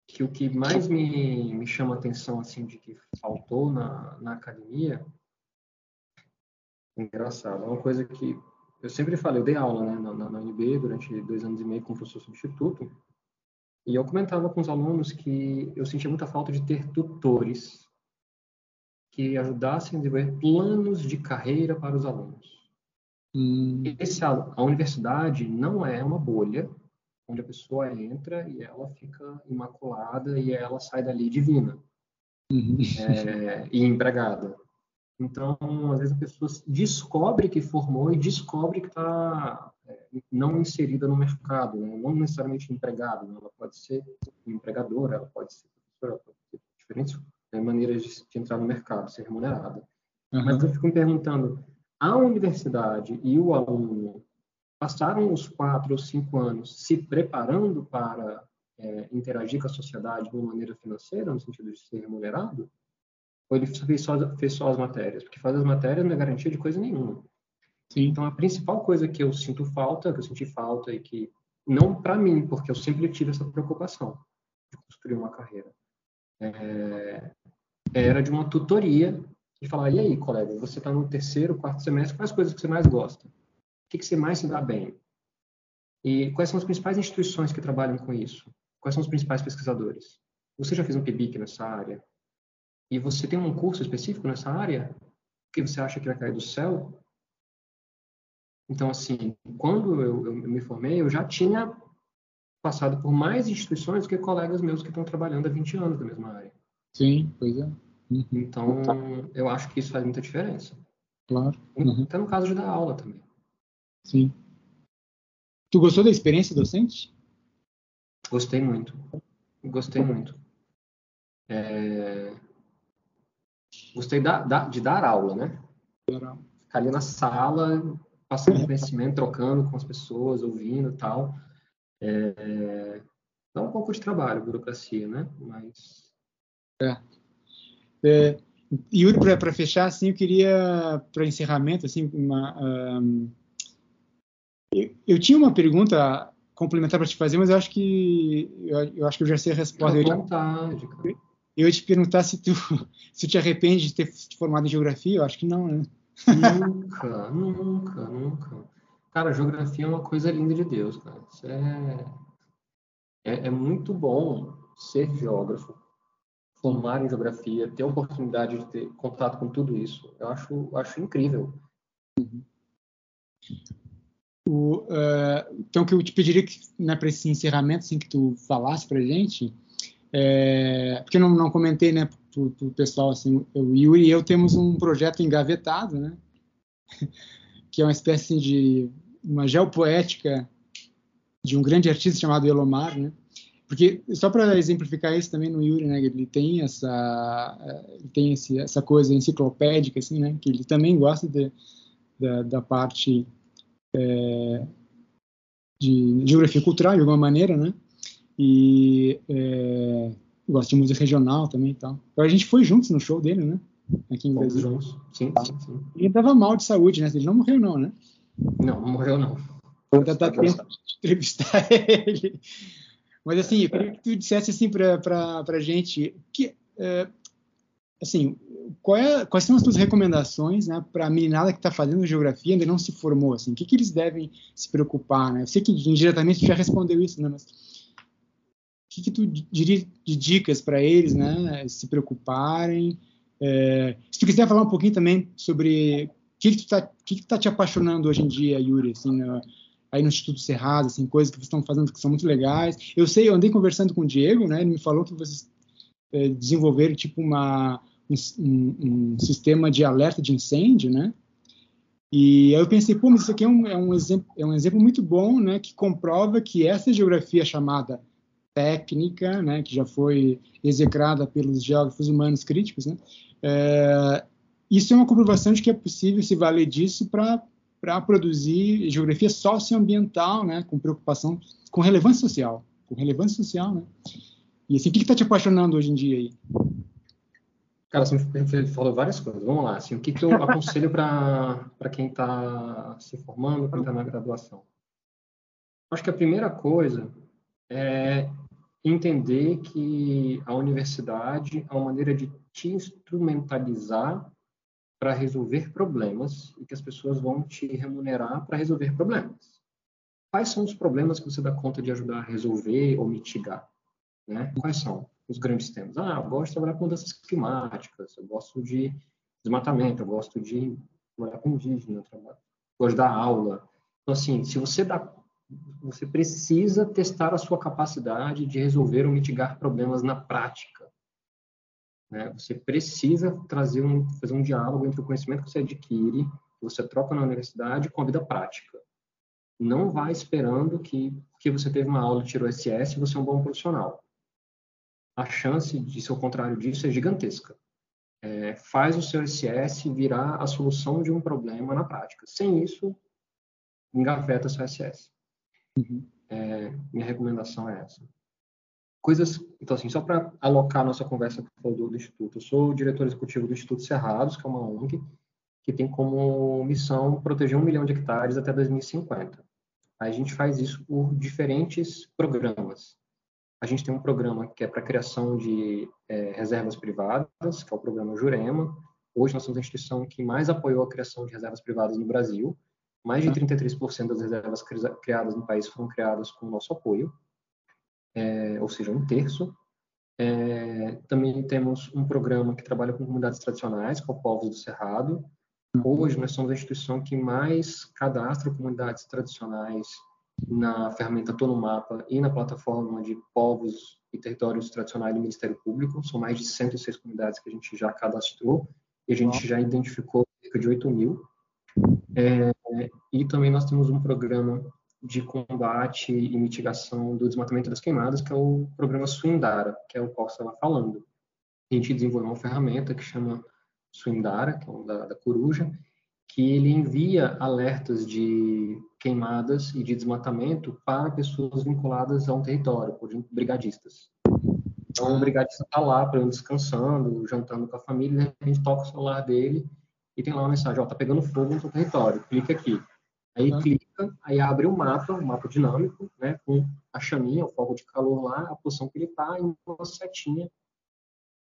que o que mais me, me chama a atenção assim de que faltou na, na academia engraçado é uma coisa que eu sempre falei, eu dei aula né, na, na UNB durante dois anos e meio como professor substituto, e eu comentava com os alunos que eu sentia muita falta de ter tutores que ajudassem a desenvolver planos de carreira para os alunos. Hum. Esse, a, a universidade não é uma bolha onde a pessoa entra e ela fica imaculada e ela sai dali divina uhum. é, e empregada. Então, às vezes a pessoa descobre que formou e descobre que está é, não inserida no mercado, né? não necessariamente empregada. Né? Ela pode ser empregadora, ela pode ser professora, ela pode ter diferentes né, maneiras de, de, entrar no mercado, ser remunerada. Uhum. Mas eu fico me perguntando, a universidade e o aluno passaram os quatro ou cinco anos se preparando para é, interagir com a sociedade de uma maneira financeira, no sentido de ser remunerado? Ou ele fez só, fez só as matérias? Porque fazer as matérias não é garantia de coisa nenhuma. Sim. Então, a principal coisa que eu sinto falta, que eu senti falta e que, não para mim, porque eu sempre tive essa preocupação de construir uma carreira, é, era de uma tutoria de falar, e aí, colega, você está no terceiro, quarto semestre, quais coisas que você mais gosta? O que, que você mais se dá bem? E quais são as principais instituições que trabalham com isso? Quais são os principais pesquisadores? Você já fez um PIBIC nessa área? E você tem um curso específico nessa área? Que você acha que vai cair do céu? Então, assim, quando eu, eu me formei, eu já tinha passado por mais instituições do que colegas meus que estão trabalhando há 20 anos na mesma área. Sim, pois é. Uhum. Então, eu acho que isso faz muita diferença. Claro. Uhum. Até no caso de dar aula também. Sim. Tu gostou da experiência docente? Gostei muito. Gostei muito. É... Gostei da, da, de dar aula, né? Ficar ali na sala, passando conhecimento, trocando com as pessoas, ouvindo e tal. É... Dá um pouco de trabalho, burocracia, né? Mas. É. é Yuri, para fechar, assim, eu queria, para encerramento, assim, uma. Um... Eu, eu, tinha uma pergunta complementar para te fazer, mas eu acho que eu, eu, acho que eu já sei a resposta. Vontade, cara. Eu ia te perguntar se tu se te arrepende de ter te formado em geografia. Eu acho que não, né? Nunca, nunca, nunca. Cara, geografia é uma coisa linda de Deus, cara. É, é, é muito bom ser geógrafo, formar em geografia, ter a oportunidade de ter contato com tudo isso. Eu acho, acho incrível. Uhum. O, uh, então, que eu te pediria que, né, para esse encerramento, assim, que tu falasse para gente, é, porque não, não comentei, né, para o pessoal, assim, o Yuri e eu temos um projeto engavetado, né, que é uma espécie de uma geopoética de um grande artista chamado Elomar, né, porque só para exemplificar isso também no Yuri, né, ele tem essa ele tem esse, essa coisa enciclopédica assim, né, que ele também gosta de, da, da parte é, de geografia cultural de alguma maneira, né? E é, gosto de música regional também e tal. Então a gente foi juntos no show dele, né? Aqui em Brasil. Juntos. Sim, sim, sim. Ele tava mal de saúde, né? Ele não morreu, não, né? Não, não morreu, não. Ainda dá tempo de entrevistar ele. Mas assim, eu queria que tu dissesse assim para a gente que, é, assim, é, quais são as tuas recomendações né, para a meninada que está fazendo geografia ainda não se formou? Assim, o que, que eles devem se preocupar? Né? Eu sei que indiretamente tu já respondeu isso, né? mas que, que tu diria de dicas para eles, né, se preocuparem? É, se tu quiser falar um pouquinho também sobre o que, que está que que tá te apaixonando hoje em dia, Yuri, assim, no, aí no Instituto Serrado, assim, coisas que vocês estão fazendo que são muito legais. Eu sei, eu andei conversando com o Diego, né, ele me falou que vocês é, desenvolveram tipo uma um, um, um, sistema de alerta de incêndio, né? E aí eu pensei, pô, mas isso aqui é um, é um, exemplo, é um exemplo muito bom, né, que comprova que essa geografia chamada técnica, né, que já foi execrada pelos geógrafos humanos críticos, né, é, isso é uma comprovação de que é possível se valer disso para produzir geografia socioambiental, né, com preocupação, com relevância social, com relevância social, né. E assim, o que está te apaixonando hoje em dia aí? Cara, você falou várias coisas. Vamos lá. Assim, o que, que eu aconselho para quem está se formando, quem está na graduação? Acho que a primeira coisa é entender que a universidade é uma maneira de te instrumentalizar para resolver problemas e que as pessoas vão te remunerar para resolver problemas. Quais são os problemas que você dá conta de ajudar a resolver ou mitigar? Né? Quais são os grandes temas? Ah, eu gosto de trabalhar com mudanças climáticas, eu gosto de desmatamento, eu gosto de trabalhar com indígena, eu gosto de dar aula. Então, assim, se você dá você precisa testar a sua capacidade de resolver ou mitigar problemas na prática. Né? Você precisa trazer um, fazer um diálogo entre o conhecimento que você adquire, que você troca na universidade, com a vida prática. Não vá esperando que, que você teve uma aula, tirou SS, você é um bom profissional. A chance de ser o contrário disso é gigantesca. É, faz o seu SS virar a solução de um problema na prática. Sem isso, engaveta seu SS. Uhum. É, minha recomendação é essa. Coisas, então assim, só para alocar nossa conversa do, do Instituto, eu sou diretor executivo do Instituto Cerrados, que é uma ONG, que tem como missão proteger um milhão de hectares até 2050. A gente faz isso por diferentes programas. A gente tem um programa que é para criação de é, reservas privadas, que é o programa Jurema. Hoje nós somos a instituição que mais apoiou a criação de reservas privadas no Brasil. Mais de 33% das reservas criadas no país foram criadas com o nosso apoio, é, ou seja, um terço. É, também temos um programa que trabalha com comunidades tradicionais, com povos do Cerrado. Hoje nós somos a instituição que mais cadastra comunidades tradicionais na ferramenta Tô no Mapa e na plataforma de povos e territórios tradicionais do Ministério Público. São mais de 106 comunidades que a gente já cadastrou e a gente já identificou cerca de 8 mil. É, e também nós temos um programa de combate e mitigação do desmatamento das queimadas, que é o programa Suindara, que é o qual você estava falando. A gente desenvolveu uma ferramenta que chama Suindara, que é da, da coruja, que ele envia alertas de queimadas e de desmatamento para pessoas vinculadas a um território, por exemplo, brigadistas. Então, o brigadista está lá, por exemplo, descansando, jantando com a família, e repente toca o celular dele e tem lá uma mensagem, ó, tá pegando fogo no seu território, clica aqui. Aí uhum. clica, aí abre o um mapa, um mapa dinâmico, né, com a chaminha, o foco de calor lá, a posição que ele está e uma setinha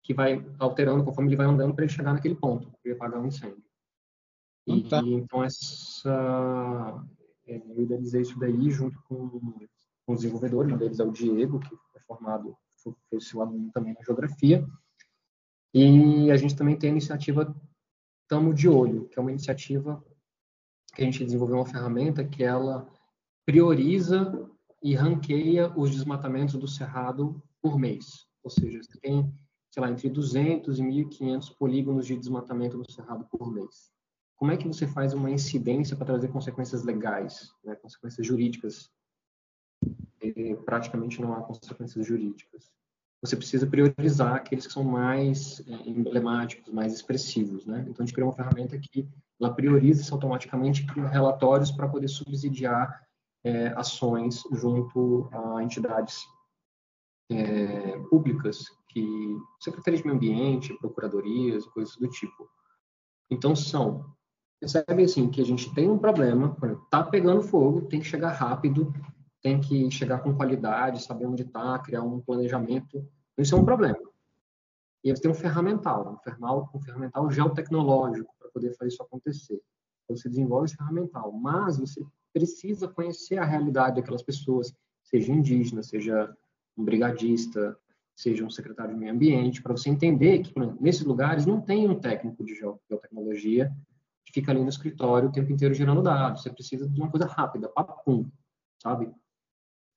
que vai alterando conforme ele vai andando para ele chegar naquele ponto, para apagar um incêndio. E, tá. então essa é, eu idealizei isso daí junto com, com os desenvolvedores, um deles é o Diego, que é formado, foi seu aluno também na geografia. E a gente também tem a iniciativa Tamo de Olho, que é uma iniciativa que a gente desenvolveu uma ferramenta que ela prioriza e ranqueia os desmatamentos do cerrado por mês. Ou seja, você tem, sei lá, entre 200 e 1.500 polígonos de desmatamento no cerrado por mês. Como é que você faz uma incidência para trazer consequências legais, né, consequências jurídicas? E, praticamente não há consequências jurídicas você precisa priorizar aqueles que são mais é, emblemáticos, mais expressivos, né? Então, a gente criou uma ferramenta que ela prioriza automaticamente relatórios para poder subsidiar é, ações junto a entidades é, públicas, que secretarias de meio ambiente, procuradorias, coisas do tipo. Então, são percebe assim que a gente tem um problema, está pegando fogo, tem que chegar rápido, tem que chegar com qualidade, saber onde está, criar um planejamento. Isso é um problema. E você tem um ferramental, um ferramental, um ferramental geotecnológico para poder fazer isso acontecer. Então, você desenvolve esse ferramental, mas você precisa conhecer a realidade daquelas pessoas, seja indígena, seja um brigadista, seja um secretário de meio ambiente, para você entender que nesses lugares não tem um técnico de geotecnologia que fica ali no escritório o tempo inteiro gerando dados. Você precisa de uma coisa rápida, papum, sabe?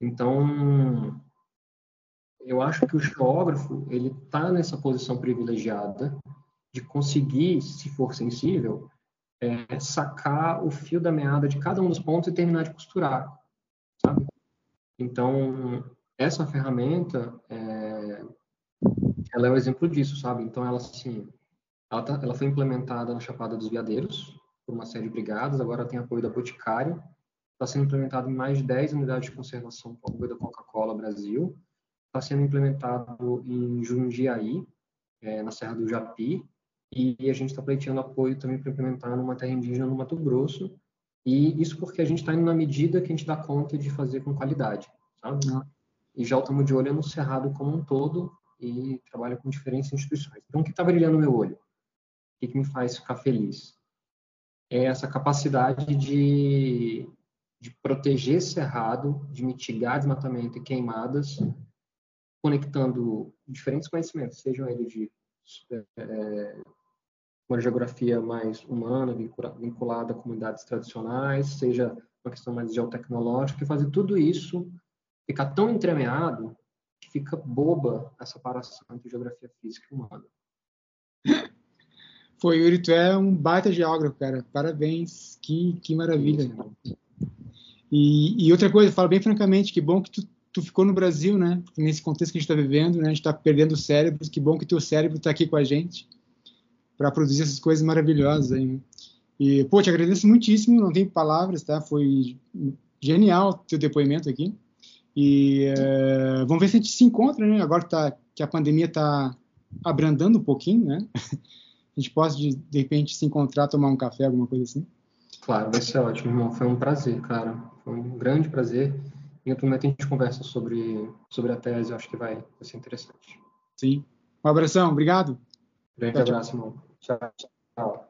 Então, eu acho que o geógrafo ele está nessa posição privilegiada de conseguir, se for sensível, é, sacar o fio da meada de cada um dos pontos e terminar de costurar, sabe? Então, essa ferramenta, é, ela é um exemplo disso, sabe? Então, ela, assim, ela, tá, ela foi implementada na Chapada dos Veadeiros, por uma série de brigadas, agora tem apoio da Boticário, está sendo implementado em mais de 10 unidades de conservação com apoio da Coca-Cola Brasil, está sendo implementado em Jundiaí, é, na Serra do Japi, e a gente está pleiteando apoio também para implementar numa terra indígena no Mato Grosso, e isso porque a gente está indo na medida que a gente dá conta de fazer com qualidade, sabe? E já estamos de olho no Cerrado como um todo e trabalha com diferentes instituições. Então, o que está brilhando no meu olho? que, que me faz ficar feliz? É essa capacidade de, de proteger cerrado, de mitigar desmatamento e queimadas, conectando diferentes conhecimentos, sejam eles de é, uma geografia mais humana, vinculada a comunidades tradicionais, seja uma questão mais geotecnológica, e fazer tudo isso ficar tão entremeado que fica boba essa separação entre geografia física e humana. Foi, Yuri, tu é um baita geógrafo, cara. Parabéns, que, que maravilha. E, e outra coisa, falo bem francamente, que bom que tu, tu ficou no Brasil, né? Nesse contexto que a gente está vivendo, né? A gente está perdendo cérebros, que bom que teu cérebro está aqui com a gente para produzir essas coisas maravilhosas aí, né? E, pô, te agradeço muitíssimo, não tenho palavras, tá? Foi genial teu depoimento aqui. E uh, vamos ver se a gente se encontra, né? Agora tá, que a pandemia está abrandando um pouquinho, né? a gente possa, de, de repente, se encontrar, tomar um café, alguma coisa assim. Claro, vai ser ótimo, irmão. Foi um prazer, cara. Foi um grande prazer. Em outro momento a gente conversa sobre, sobre a tese, eu acho que vai, vai ser interessante. Sim. Um abração, obrigado. Grande tchau, abraço, tchau. irmão. Tchau, tchau.